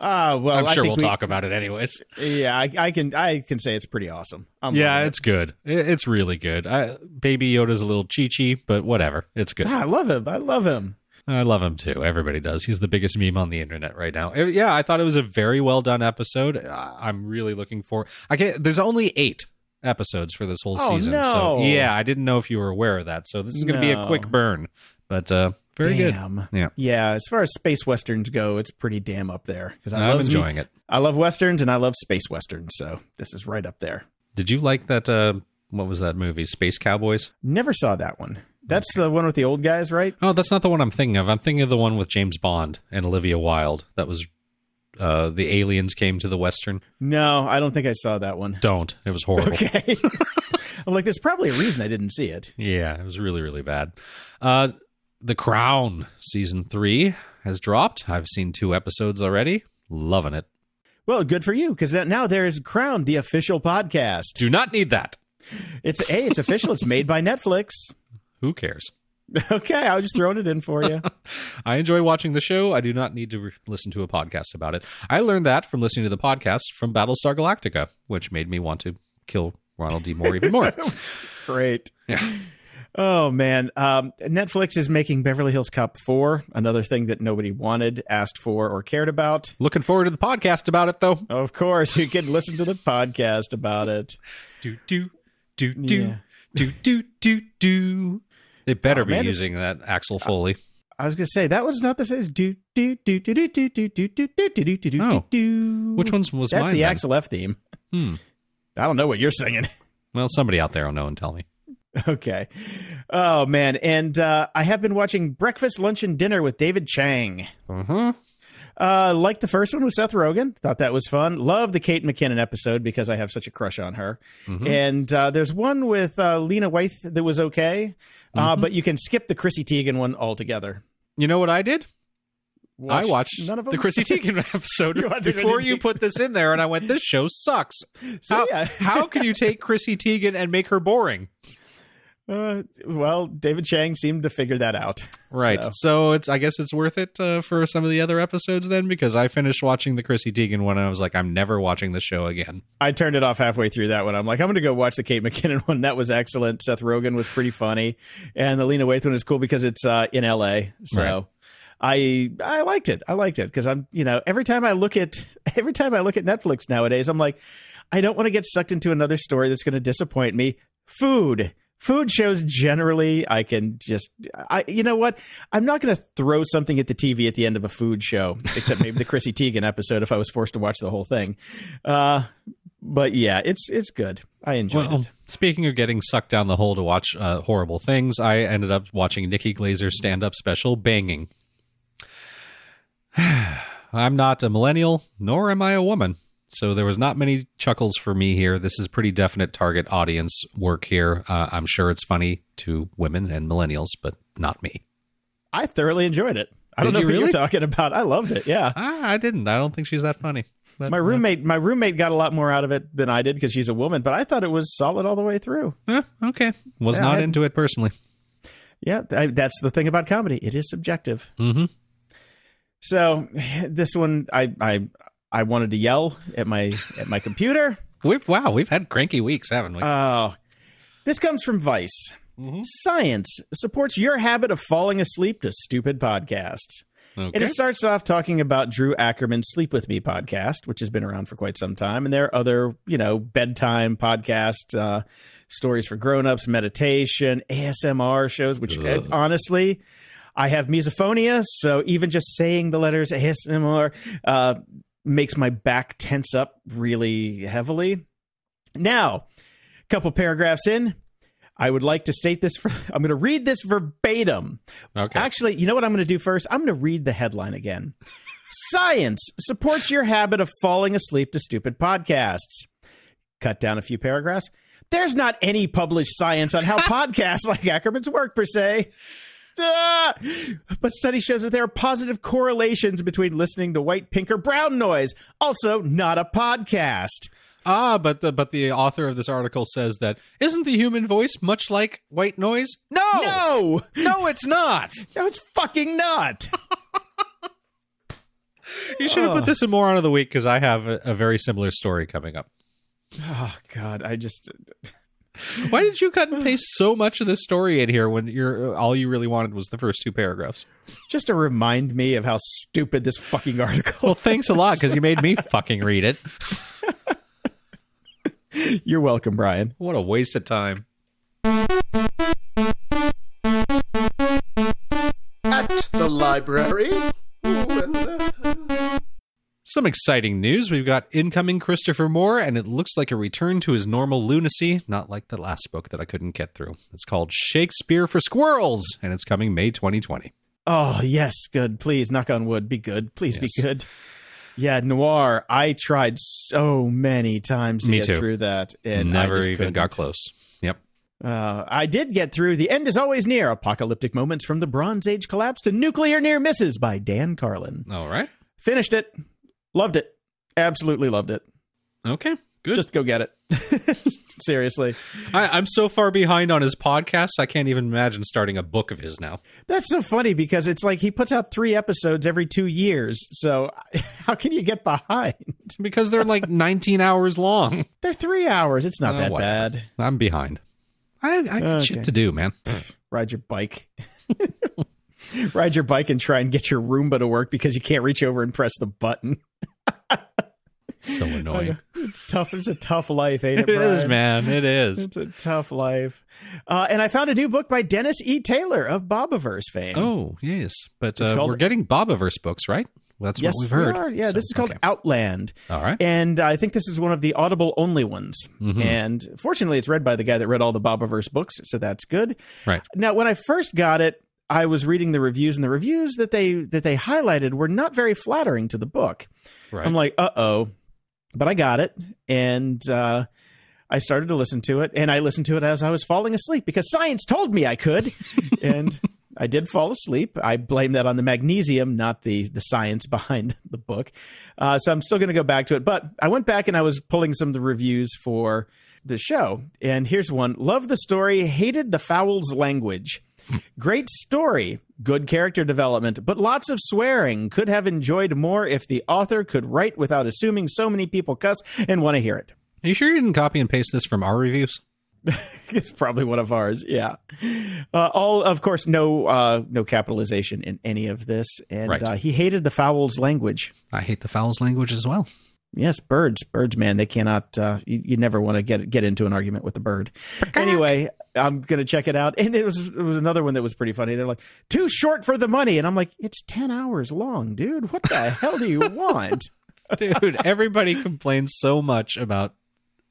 Ah, well, I'm I sure think we'll we- talk about it anyways. Yeah, I, I can I can say it's pretty awesome. I'm Yeah, loving it. it's good. It- It's really good. I, Baby Yoda's a little cheechy, but whatever. It's good. Ah, I love him. I love him. I love him too. Everybody does. He's the biggest meme on the internet right now. Uh, Yeah, I thought it was a very well done episode. I'm really looking for. I can't. There's only eight episodes for this whole Oh, season. no. So yeah, I didn't know if you were aware of that. So this is going to be a quick burn, but uh, very damn. good. Yeah, Yeah, as far as space westerns go, it's pretty damn up there. Because I I'm love enjoying it. I love westerns and I love space westerns, so this is right up there. Did you like that? Uh, what was that movie? Space Cowboys. Never saw that one. That's the one with the old guys, right? Oh, that's not the one I'm thinking of. I'm thinking of the one with James Bond and Olivia Wilde. That was uh, the aliens came to the western. No, I don't think I saw that one. Don't. It was horrible. Okay. *laughs* I'm like, there's probably a reason I didn't see it. Yeah, it was really, really bad. Uh, the Crown season three has dropped. I've seen two episodes already. Loving it. Well, good for you, because now there is Crown, the official podcast. Do not need that. It's hey, it's official. it's made by Netflix. Who cares? *laughs* Okay, I was just throwing it in for you. *laughs* I enjoy watching the show. I do not need to re- listen to a podcast about it. I learned that from listening to the podcast from Battlestar Galactica, which made me want to kill Ronald D. Moore even more. *laughs* great. Yeah. Oh man, um, Netflix is making Beverly Hills Cop four, another thing that nobody wanted, asked for, or cared about. Looking forward to the podcast about it, though. Of course, you can listen to the podcast about it. Do do do do Yeah. do do do do. They better Oh, be man, using that Axel Foley. I was gonna say that was not the same. Do do do do do do do do do do do do do Oh. do. Which one's was mine? That's mine? the then? Axel F theme. Hmm. I don't know what you're singing. Well, somebody out there will know and tell me. *laughs* Okay. Oh man, and uh, I have been watching Breakfast, Lunch, and Dinner with David Chang. Uh-huh. Uh, like the first one with Seth Rogen, thought that was fun. Love the Kate McKinnon episode because I have such a crush on her. Mhm. And uh, there's one with uh, Lena Waithe that was okay, uh, Mm-hmm. but you can skip the Chrissy Teigen one altogether. You know what I did? I watched none of them. the Chrissy *laughs* Teigen episode You before you put this in there, and I went, "This show sucks." *laughs* So, How, yeah. how can you take Chrissy Teigen and make her boring? Uh, well, David Chang seemed to figure that out. Right. So- So, it's I guess it's worth it uh, for some of the other episodes then because I finished watching the Chrissy Teigen one and I was like, I'm never watching the show again. I turned it off halfway through that one. I'm like, I'm going to go watch the Kate McKinnon *laughs* one. That was excellent. Seth Rogen was pretty funny, and the Lena Waithe one is cool because it's uh, in L.A. So. Right. I I liked it. I liked it because I'm you know every time I look at *laughs* every time I look at Netflix nowadays, I'm like, I don't want to get sucked into another story that's going to disappoint me. Food, food shows generally, I can just I you know what? I'm not going to throw something at the TV at the end of a food show, except maybe the Chrissy Teigen episode if I was forced to watch the whole thing. Uh, but yeah, it's it's good. I enjoyed Well, it. speaking of getting sucked down the hole to watch uh, horrible things, I ended up watching Nikki Glazer's stand up special, Banging. *sighs* I'm not a millennial, nor am I a woman. So there was not many chuckles for me here. This is pretty definite target audience work here. Uh, I'm sure it's funny to women and millennials, but not me. I thoroughly enjoyed it. I don't know you what really? you're talking about. I loved it. Yeah. Ah, I didn't. I don't think she's that funny. But, My roommate, my roommate got a lot more out of it than I did because she's a woman, but I thought it was solid all the way through. eh, okay. Was Yeah, not I- into it personally. Yeah, I, that's the thing about comedy; it is subjective. hmm So this one, I, I, I wanted to yell at my at my computer. We've, wow, we've had cranky weeks, haven't we? Oh, this comes from Vice. Science supports your habit of falling asleep to stupid podcasts. And it starts off talking about Drew Ackerman's Sleep With Me podcast, which has been around for quite some time. And there are other, you know, bedtime podcasts, uh, stories for grown-ups, meditation, ASMR shows, which uh, honestly, I have misophonia. So even just saying the letters ASMR uh, makes my back tense up really heavily. Now, a couple paragraphs in, I would like to state this. For, *laughs* I'm going to read this verbatim. Okay. Actually, you know what I'm going to do first? I'm going to read the headline again. Science supports your habit of falling asleep to stupid podcasts. Cut down a few paragraphs. There's not any published science on how *laughs* podcasts like Ackerman's work, per se. But study shows that there are positive correlations between listening to white, pink, or brown noise. Also, not a podcast. Ah, but the but the author of this article says that isn't the human voice much like white noise? No, No, no, it's not. *laughs* no, it's fucking not. *laughs* You should have put this in more on of the week because I have a, a very similar story coming up. Oh God, I just *laughs* Why did you cut and paste so much of this story in here when you're all you really wanted was the first two paragraphs? just to remind me of how stupid this fucking *laughs* article. Well, thanks a lot because you made me *laughs* fucking read it. You're welcome, Brian. What a waste of time. At the library. Some exciting news. We've got incoming Christopher Moore, and it looks like a return to his normal lunacy, not like the last book that I couldn't get through. It's called Shakespeare for Squirrels, and it's coming May 2020. Oh yes, good. Please, knock on wood. Be good. Please Yes. be good. Yeah, noir. I tried so many times to Me get too. through that, and I Never just even couldn't. got close. Yep. Uh, I did get through. The end is always near. Apocalyptic moments from the Bronze Age collapse to nuclear near misses by Dan Carlin. All right. Finished it. Loved it. Absolutely loved it. Okay. Good. Just go get it. *laughs* Seriously. I, I'm so far behind on his podcast, I can't even imagine starting a book of his now. That's so funny because it's like he puts out three episodes every two years. So *laughs* how can you get behind? Because they're like *laughs* 19 hours long. They're three hours. It's not Oh, that whatever. bad. I'm behind. I, I got Okay. shit to do, man. Ride your bike. *laughs* Ride your bike and try and get your Roomba to work because you can't reach over and press the button. So *laughs* annoying. It's tough. It's a tough life, ain't it? It is, man. It is. It's a tough life. Uh, and I found a new book by Dennis E. Taylor of Bobaverse fame. Oh, yes. But uh, called- we're getting Bobaverse books, right? Well, that's yes, what we've heard. we. Yeah, So, this is called okay. Outland. All right. And I think this is one of the Audible only ones. Mhm. And fortunately, it's read by the guy that read all the Bobaverse books, so that's good. Right. Now, when I first got it, I was reading the reviews, and the reviews that they that they highlighted were not very flattering to the book. Right. I'm like, uh oh. But I got it, and uh, I started to listen to it, and I listened to it as I was falling asleep because science told me I could, *laughs* and I did fall asleep. I blame that on the magnesium, not the the science *laughs* behind the book. Uh, so I'm still going to go back to it. But I went back and I was pulling some of the reviews for the show, and here's one: Love the story, hated the fowls language. Great story, good character development, but lots of swearing. Could have enjoyed more if the author could write without assuming so many people cuss and want to hear it. Are you sure you didn't copy and paste this from our reviews? *laughs* it's probably one of ours. Yeah. Uh, all, of course, no, uh, no capitalization in any of this, and Right. uh, he hated the fowls language. I hate the fowls language as well. Yes, birds, birds, man, they cannot. Uh, you, you never want to get get into an argument with a bird. Anyway, I'm gonna check it out, and it was it was another one that was pretty funny. They're like too short for the money, and I'm like, it's ten hours long, dude. What the hell do you want? *laughs* Dude, everybody complains so much about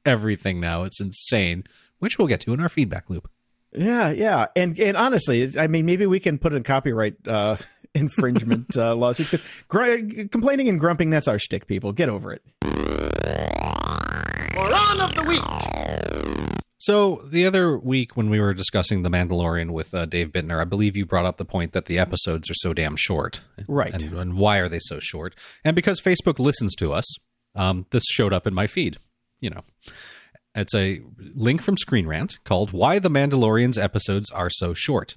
everything now. It's insane, which we'll get to in our feedback loop. Yeah, yeah, and and honestly, I mean, maybe we can put in copyright uh, infringement uh, lawsuits because gr- complaining and grumping that's our shtick. People, get over it. Moron of the week. So the other week when we were discussing The Mandalorian with uh, Dave Bittner, I believe you brought up the point that the episodes are so damn short. Right. And, and why are they so short? And because Facebook listens to us, um, this showed up in my feed. You know, it's a link from Screen Rant called "Why the Mandalorian's Episodes Are So Short."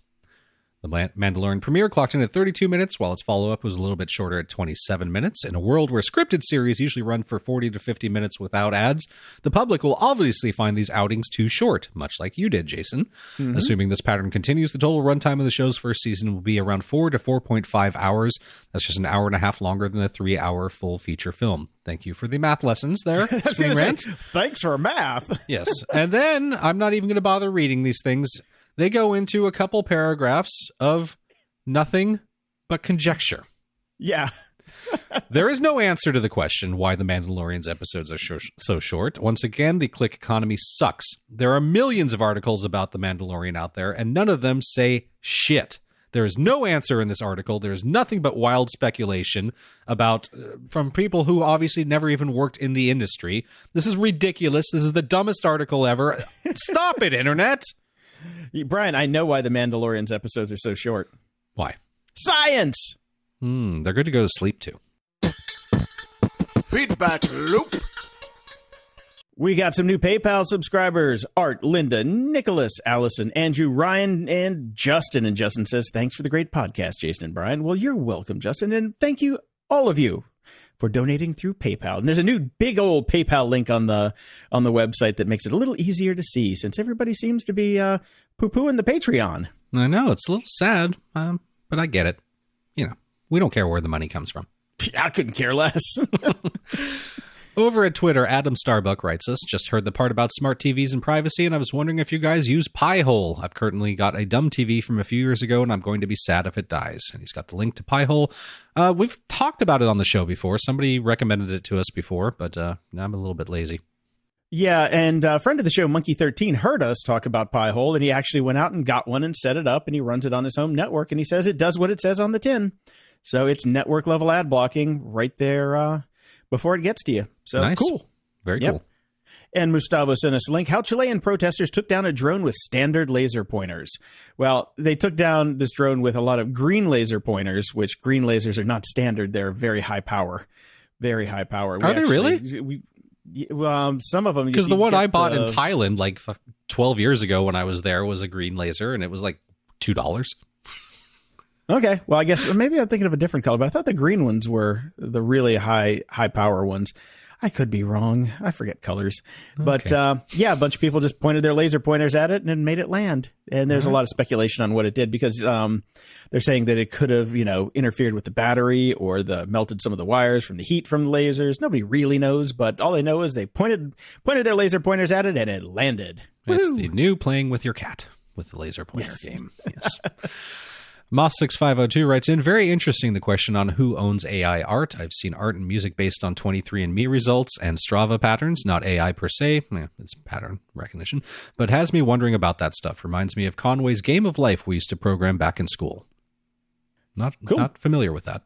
The Mandalorian premiere clocked in at 32 minutes, while its follow up was a little bit shorter at 27 minutes. In a world where scripted series usually run for 40 to 50 minutes without ads, the public will obviously find these outings too short, much like you did, Jason. Mm-hmm. Assuming this pattern continues, the total runtime of the show's first season will be around 4 to 4.5 hours. That's just an hour and a half longer than a three hour full feature film. Thank you for the math lessons *laughs* there, Screen gonna say, Thanks for math. Yes. And then I'm not even going to bother reading these things. They go into a couple paragraphs of nothing but conjecture. yeah, *laughs* There is no answer to the question why the Mandalorian's episodes are so, so short. Once again, the click economy sucks. There are millions of articles about the Mandalorian out there, and none of them say shit. There is no answer in this article. There is nothing but wild speculation about uh, from people who obviously never even worked in the industry. This is ridiculous. This is the dumbest article ever. Stop it, internet. *laughs* Brian, I know why the Mandalorian's episodes are so short. Why? Science. Hmm, they're good to go to sleep to. Feedback loop. We got some new PayPal subscribers Art, Linda, Nicholas, Allison, Andrew, Ryan, and Justin. And Justin says, Thanks for the great podcast, Jason and Brian. Well, you're welcome, Justin. And thank you, all of you, for donating through PayPal. And there's a new big old PayPal link on the on the website that makes it a little easier to see since everybody seems to be uh, poo pooing the Patreon. I know it's a little sad, um, but I get it. You know, we don't care where the money comes from. *laughs* I couldn't care less. *laughs* Over at Twitter, Adam Starbuck writes us, just heard the part about smart TVs and privacy, and I was wondering if you guys use Pi-hole. I've currently got a dumb TV from a few years ago, and I'm going to be sad if it dies. And he's got the link to Pi-hole. Uh, we've talked about it on the show before. Somebody recommended it to us before, but uh, I'm a little bit lazy. Yeah, and a friend of the show, Monkey Thirteen, heard us talk about Pi-hole, and he actually went out and got one and set it up, and he runs it on his home network, and he says it does what it says on the tin. So it's network level ad blocking right there uh, before it gets to you. So Nice. cool. Very Yep. cool. And Gustavo sent us a link how Chilean protesters took down a drone with standard laser pointers. Well, they took down this drone with a lot of green laser pointers, which green lasers are not standard. They're very high power. Very high power. We Are they really? We, um, some of them. Because the one I bought the- in Thailand like 12 years ago when I was there was a green laser, and it was like $2. Okay, well, I guess maybe I'm thinking of a different color, but I thought the green ones were the really high high power ones. I could be wrong. I forget colors. But uh, yeah, a bunch of people just pointed their laser pointers at it and made it land. And there's a lot of speculation on what it did because um, they're saying that it could have, you know, interfered with the battery or the melted some of the wires from the heat from the lasers. Nobody really knows, but all they know is they pointed pointed their laser pointers at it and it landed. It's Woohoo! the new playing with your cat with the laser pointer Yes. game. Yes. *laughs* Moss6502 writes in, very interesting the question on who owns AI art. I've seen art and music based on 23andMe results and Strava patterns, not AI per se. Eh, it's pattern recognition, but has me wondering about that stuff. Reminds me of Conway's Game of Life we used to program back in school. Not, Cool. not familiar with that.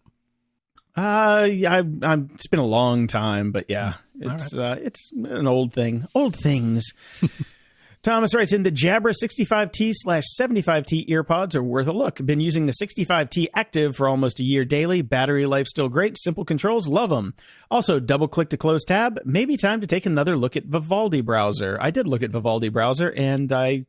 Uh, yeah, I, I'm, it's been a long time, but yeah, All it's uh, it's an old thing. Old things. *laughs* Thomas writes in the Jabra 65T slash 75T earpods are worth a look. Been using the 65T active for almost a year daily. Battery life still great. Simple controls, love them. Also, double click to close tab. Maybe time to take another look at Vivaldi browser. I did look at Vivaldi browser, and I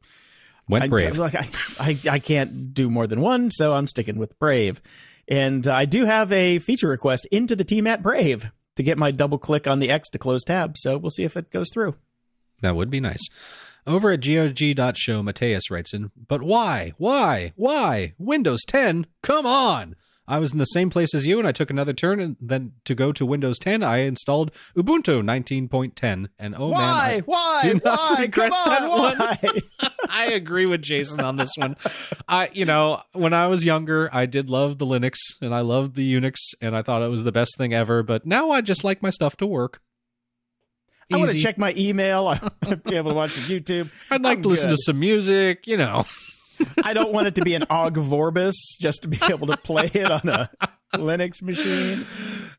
Went I, brave. Like I, I, I can't do more than one, so I'm sticking with Brave. And I do have a feature request into the team at Brave to get my double click on the X to close tab. So we'll see if it goes through. That would be nice. Over at GOG.show, Mateus writes in, but why? Why? Why? Windows 10? Come on! I was in the same place as you and I took another turn and then to go to Windows 10, I installed Ubuntu 19.10. And oh man, I, why? do not Why? regret Come that on, one. why? *laughs* I agree with Jason on this one. I, you know, when I was younger, I did love the Linux and I loved the Unix and I thought it was the best thing ever, but now I just like my stuff to work. I want to check my email. *laughs* I want to be able to watch some YouTube. I'd like I'm to listen good. to some music, you know. I don't want it to be an *laughs* Ogg Vorbis just to be able to play it on a Linux machine.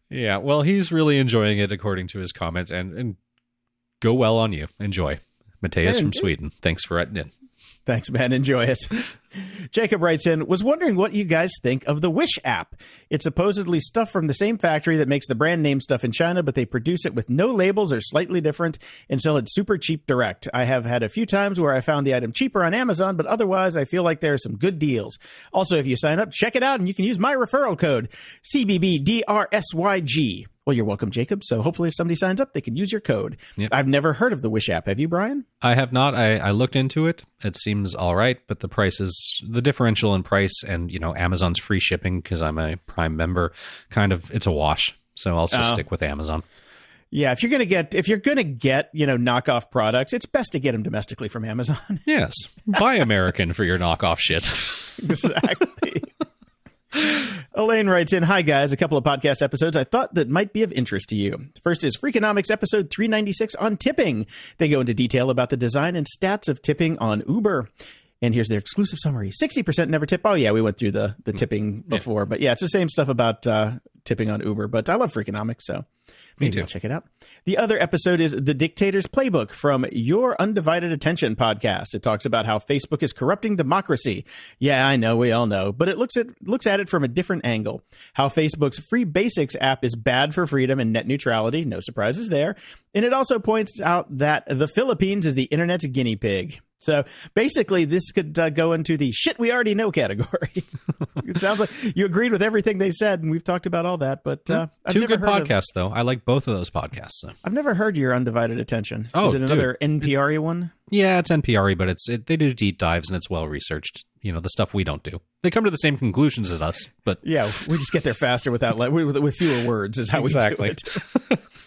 Yeah, well, he's really enjoying it according to his comment, and, and go well on you. Enjoy. Mateus from Sweden. Thanks for writing in. Thanks, man. Enjoy it. Jacob writes in, was wondering what you guys think of the Wish app. It's supposedly stuff from the same factory that makes the brand name stuff in China, but they produce it with no labels or slightly different and sell it super cheap direct. I have had a few times where I found the item cheaper on Amazon, but otherwise I feel like there are some good deals. Also, if you sign up, check it out and you can use my referral code CBBDRSYG. Well, you're welcome, Jacob. So hopefully if somebody signs up, they can use your code. Yep. I've never heard of the Wish app. Have you, Brian? I have not. I, I looked into it. It seems all right, but the price is the differential in price, and you know Amazon's free shipping because I'm a Prime member. Kind of, it's a wash. So I'll just Oh. stick with Amazon. Yeah, if you're gonna get if you're gonna get you know knockoff products, it's best to get them domestically from Amazon. *laughs* Yes, buy American for your knockoff shit. exactly. *laughs* Elaine writes in, "Hi guys, a couple of podcast episodes I thought that might be of interest to you. First is Freakonomics episode 396 on tipping. They go into detail about the design and stats of tipping on Uber." And here's their exclusive summary: sixty percent never tip. Oh yeah, we went through the the tipping before, but yeah, it's the same stuff about uh, tipping on Uber. But I love Freakonomics, so maybe. I'll check it out. The other episode is The Dictator's Playbook from Your Undivided Attention podcast. It talks about how Facebook is corrupting democracy. Yeah, I know, we all know, but it looks at looks at it from a different angle. How Facebook's Free Basics app is bad for freedom and net neutrality, no surprises there. And it also points out that the Philippines is the internet's guinea pig. So basically, this could uh, go into the shit we already know *laughs* category. it sounds like you agreed with everything they said, and we've talked about all that. But uh, I've Two never good heard of- podcasts, though. I like both of those podcasts. So. I've never heard your undivided attention. Oh, is it another NPR one? Yeah, it's NPR, but it's it, they do deep dives and it's well researched. You know the stuff we don't do. They come to the same conclusions as us, but Yeah, we just get there faster without with, with fewer words. Is how Exactly. we do it. *laughs* *laughs*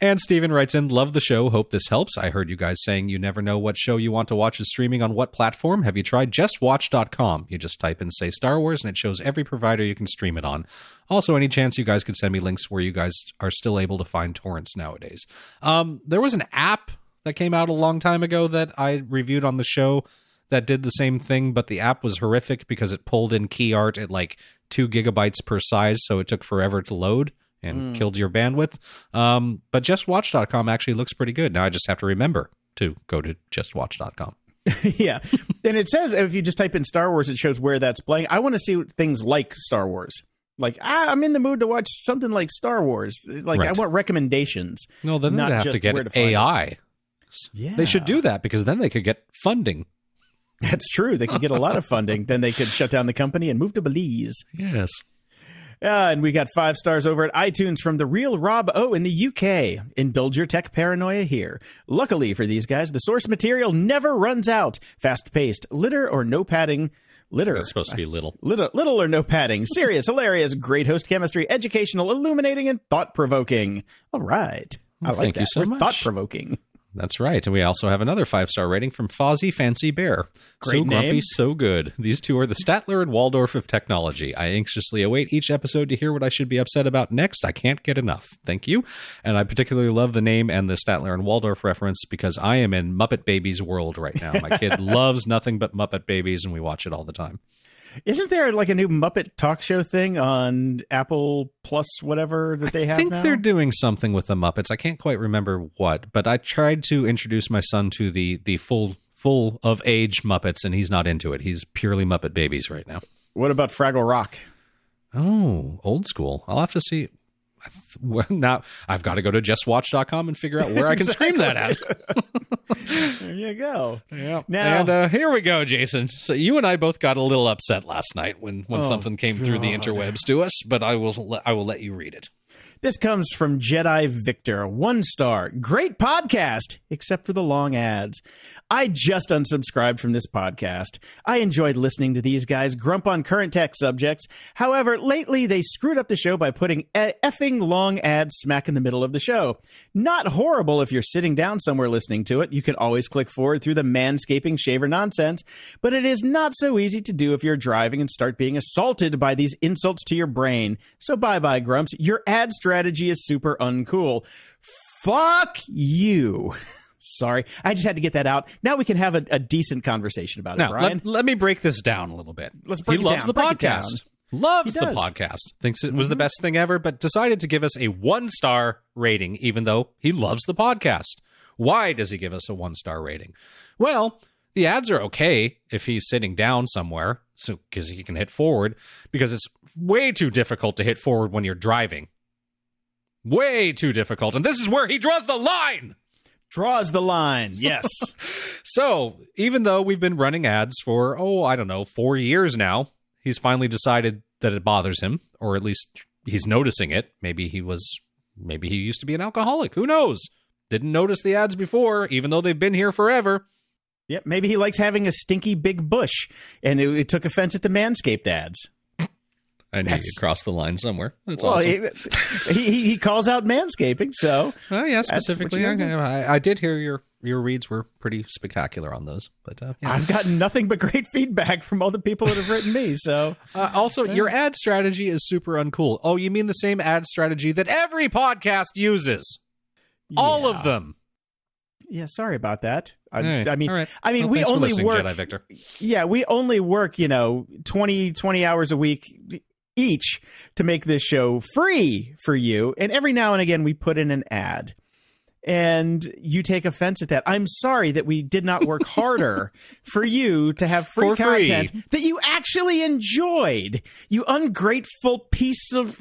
And Steven writes in, Love the show. Hope this helps. I heard you guys saying you never know what show you want to watch is streaming on what platform. Have you tried justwatch.com? You just type in, say, Star Wars, and it shows every provider you can stream it on. Also, any chance you guys could send me links where you guys are still able to find torrents nowadays? Um, there was an app that came out a long time ago that I reviewed on the show that did the same thing, but the app was horrific because it pulled in key art at like two gigabytes per size, so it took forever to load and killed your bandwidth. Um, but justwatch.com actually looks pretty good. Now I just have to remember to go to justwatch.com. *laughs* yeah, and it says if you just type in Star Wars, it shows where that's playing. I want to see things like Star Wars. Like ah, I'm in the mood to watch something like Star Wars. Like I want recommendations. No, then Not they have to get to AI. Yeah, They should do that because then they could get funding. That's true. They could get a lot of funding. then they could shut down the company and move to Belize. Yes. Uh, and we got five stars over at iTunes from the real Rob O in the UK. Indulge your tech paranoia here. Luckily for these guys, the source material never runs out. Fast paced, litter or no padding. Litter. That's supposed to be little. Little, little or no padding. Serious, *laughs* hilarious, great host chemistry, educational, illuminating, and thought provoking. All right. I like thank that. you so We're much. Thought provoking. That's right. And we also have another five star rating from Fozzie Fancy Bear. so Great grumpy, so good. These two are the Statler and Waldorf of technology. I anxiously await each episode to hear what I should be upset about next. I can't get enough. Thank you. And I particularly love the name and the Statler and Waldorf reference because I am in Muppet Babies world right now. My kid *laughs* loves nothing but Muppet Babies, and we watch it all the time. Isn't there like a new Muppet talk show thing on Apple Plus, whatever that they I have I think now? they're doing something with the Muppets. I can't quite remember what, but I tried to introduce my son to the the full full of age Muppets, and he's not into it. He's purely Muppet Babies right now. What about Fraggle Rock? Oh, old school. I'll have to see. I *laughs* th- Well, now I've got to go to justwatch.com and figure out where I can *laughs* scream that at. *laughs* There you go. Yeah. Now- and uh, here we go, Jason. So you and I both got a little upset last night when when Oh, something came through the interwebs to us, but I will I will let you read it. This comes from Jedi Victor. One star. Great podcast, except for the long ads. I just unsubscribed from this podcast. I enjoyed listening to these guys grump on current tech subjects. However, lately they screwed up the show by putting effing long ads smack in the middle of the show. Not horrible if you're sitting down somewhere listening to it. You can always click forward through the manscaping shaver nonsense, but it is not so easy to do if you're driving and start being assaulted by these insults to your brain. So bye bye, Grumps. Your ad strategy is super uncool. Fuck you. *laughs* Sorry, I just had to get that out. Now we can have a, a decent conversation about it, Now, Brian. let, let me break this down a little bit. Let's break he it loves down. the Break it podcast. Loves the. Mm-hmm. podcast. Thinks it was the best thing ever, but decided to give us a one star rating, even though he loves the podcast. Why does he give us a one star rating? Well, the ads are okay if he's sitting down somewhere, so because he can hit forward, because it's way too difficult to hit forward when you're driving. Way too difficult. And this is where he draws the line. Draws the line. *laughs* Yes. So, even though we've been running ads for, oh, I don't know, four years now, he's finally decided that it bothers him, or at least he's noticing it. Maybe he was, maybe he used to be an alcoholic. Who knows? Didn't notice the ads before, even though they've been here forever. yep. Maybe he likes having a stinky big bush, and it, it took offense at the Manscaped ads. I knew That's- you'd cross the line somewhere. That's Well, awesome. he, he he calls out manscaping, so *laughs* oh, yeah, specifically. I. I, did hear your your reads were pretty spectacular on those, but uh, yeah. I've gotten nothing but great *laughs* feedback from all the people that have written me. So *laughs* Uh, also, your ad strategy is super uncool. Oh, you mean the same ad strategy that every podcast uses? All of them. Yeah, sorry about that. I, right, I mean, right. I mean, Well, we only work. Jedi Victor. Yeah, we only work, you know, 20, 20 hours a week each to make this show free for you. And every now and again, we put in an ad. And you take offense at that. I'm sorry that we did not work *laughs* harder for you to have free For free. content that you actually enjoyed. You ungrateful piece of.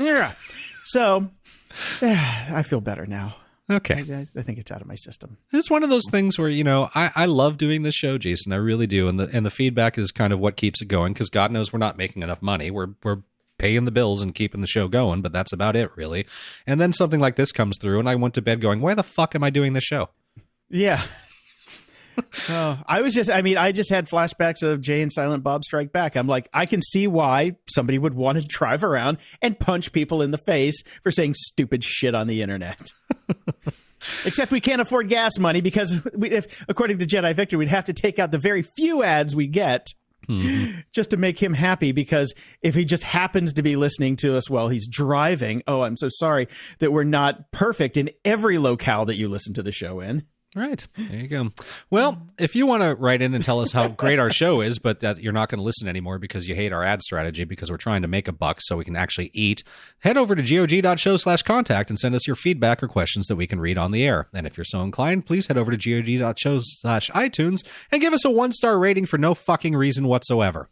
So, *sighs* I feel better now. Okay. I, I think it's out of my system. It's one of those things where you know I, I love doing this show, Jason. I really do, and the and the feedback is kind of what keeps it going because God knows we're not making enough money. We're we're paying the bills and keeping the show going, but that's about it, really. And then something like this comes through, and I went to bed going, "Why the fuck am I doing this show?" Yeah. oh, *laughs* I was just, I mean, I just had flashbacks of Jay and Silent Bob Strike Back. I'm like, I can see why somebody would want to drive around and punch people in the face for saying stupid shit on the internet. *laughs* Except we can't afford gas money because, we, if, according to Jedi Victor, we'd have to take out the very few ads we get Mm-hmm. just to make him happy. Because if he just happens to be listening to us while he's driving, oh, I'm so sorry that we're not perfect in every locale that you listen to the show in. Right. There you go. Well, if you want to write in and tell us how *laughs* great our show is, but that you're not going to listen anymore because you hate our ad strategy because we're trying to make a buck so we can actually eat, head over to gog.show slash contact and send us your feedback or questions that we can read on the air. And if you're so inclined, please head over to gog.show slash iTunes and give us a one star rating for no fucking reason whatsoever.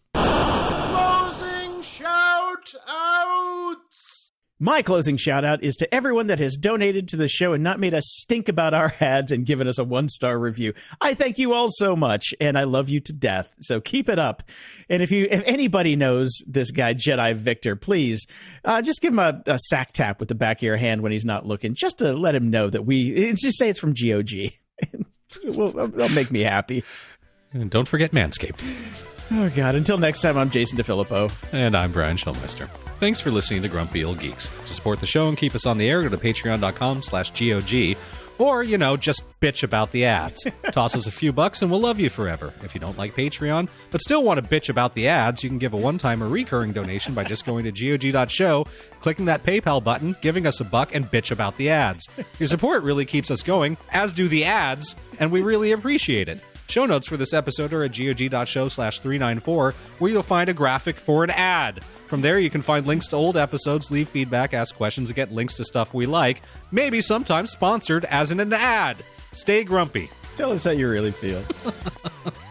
My closing shout out is to everyone that has donated to the show and not made us stink about our ads and given us a one star review. I thank you all so much and I love you to death. So keep it up. And if you, if anybody knows this guy, Jedi Victor, please uh, just give him a, a, sack tap with the back of your hand when he's not looking, just to let him know that we, just say it's from GOG. well, that'll make me happy. And don't forget Manscaped. Oh, God. Until next time, I'm Jason DeFilippo. And I'm Brian Schulmeister. Thanks for listening to Grumpy Old Geeks. To support the show and keep us on the air, go to patreon.com slash GOG. Or, you know, just bitch about the ads. *laughs* Toss us a few bucks and we'll love you forever. If you don't like Patreon, but still want to bitch about the ads, you can give a one time or recurring donation by just going to GOG.show, clicking that PayPal button, giving us a buck, and bitch about the ads. Your support really keeps us going, as do the ads, and we really appreciate it. Show notes for this episode are at gog.show slash 394, where you'll find a graphic for an ad. From there, you can find links to old episodes, leave feedback, ask questions, and get links to stuff we like, maybe sometimes sponsored as in an ad. Stay grumpy. Tell us how you really feel. *laughs*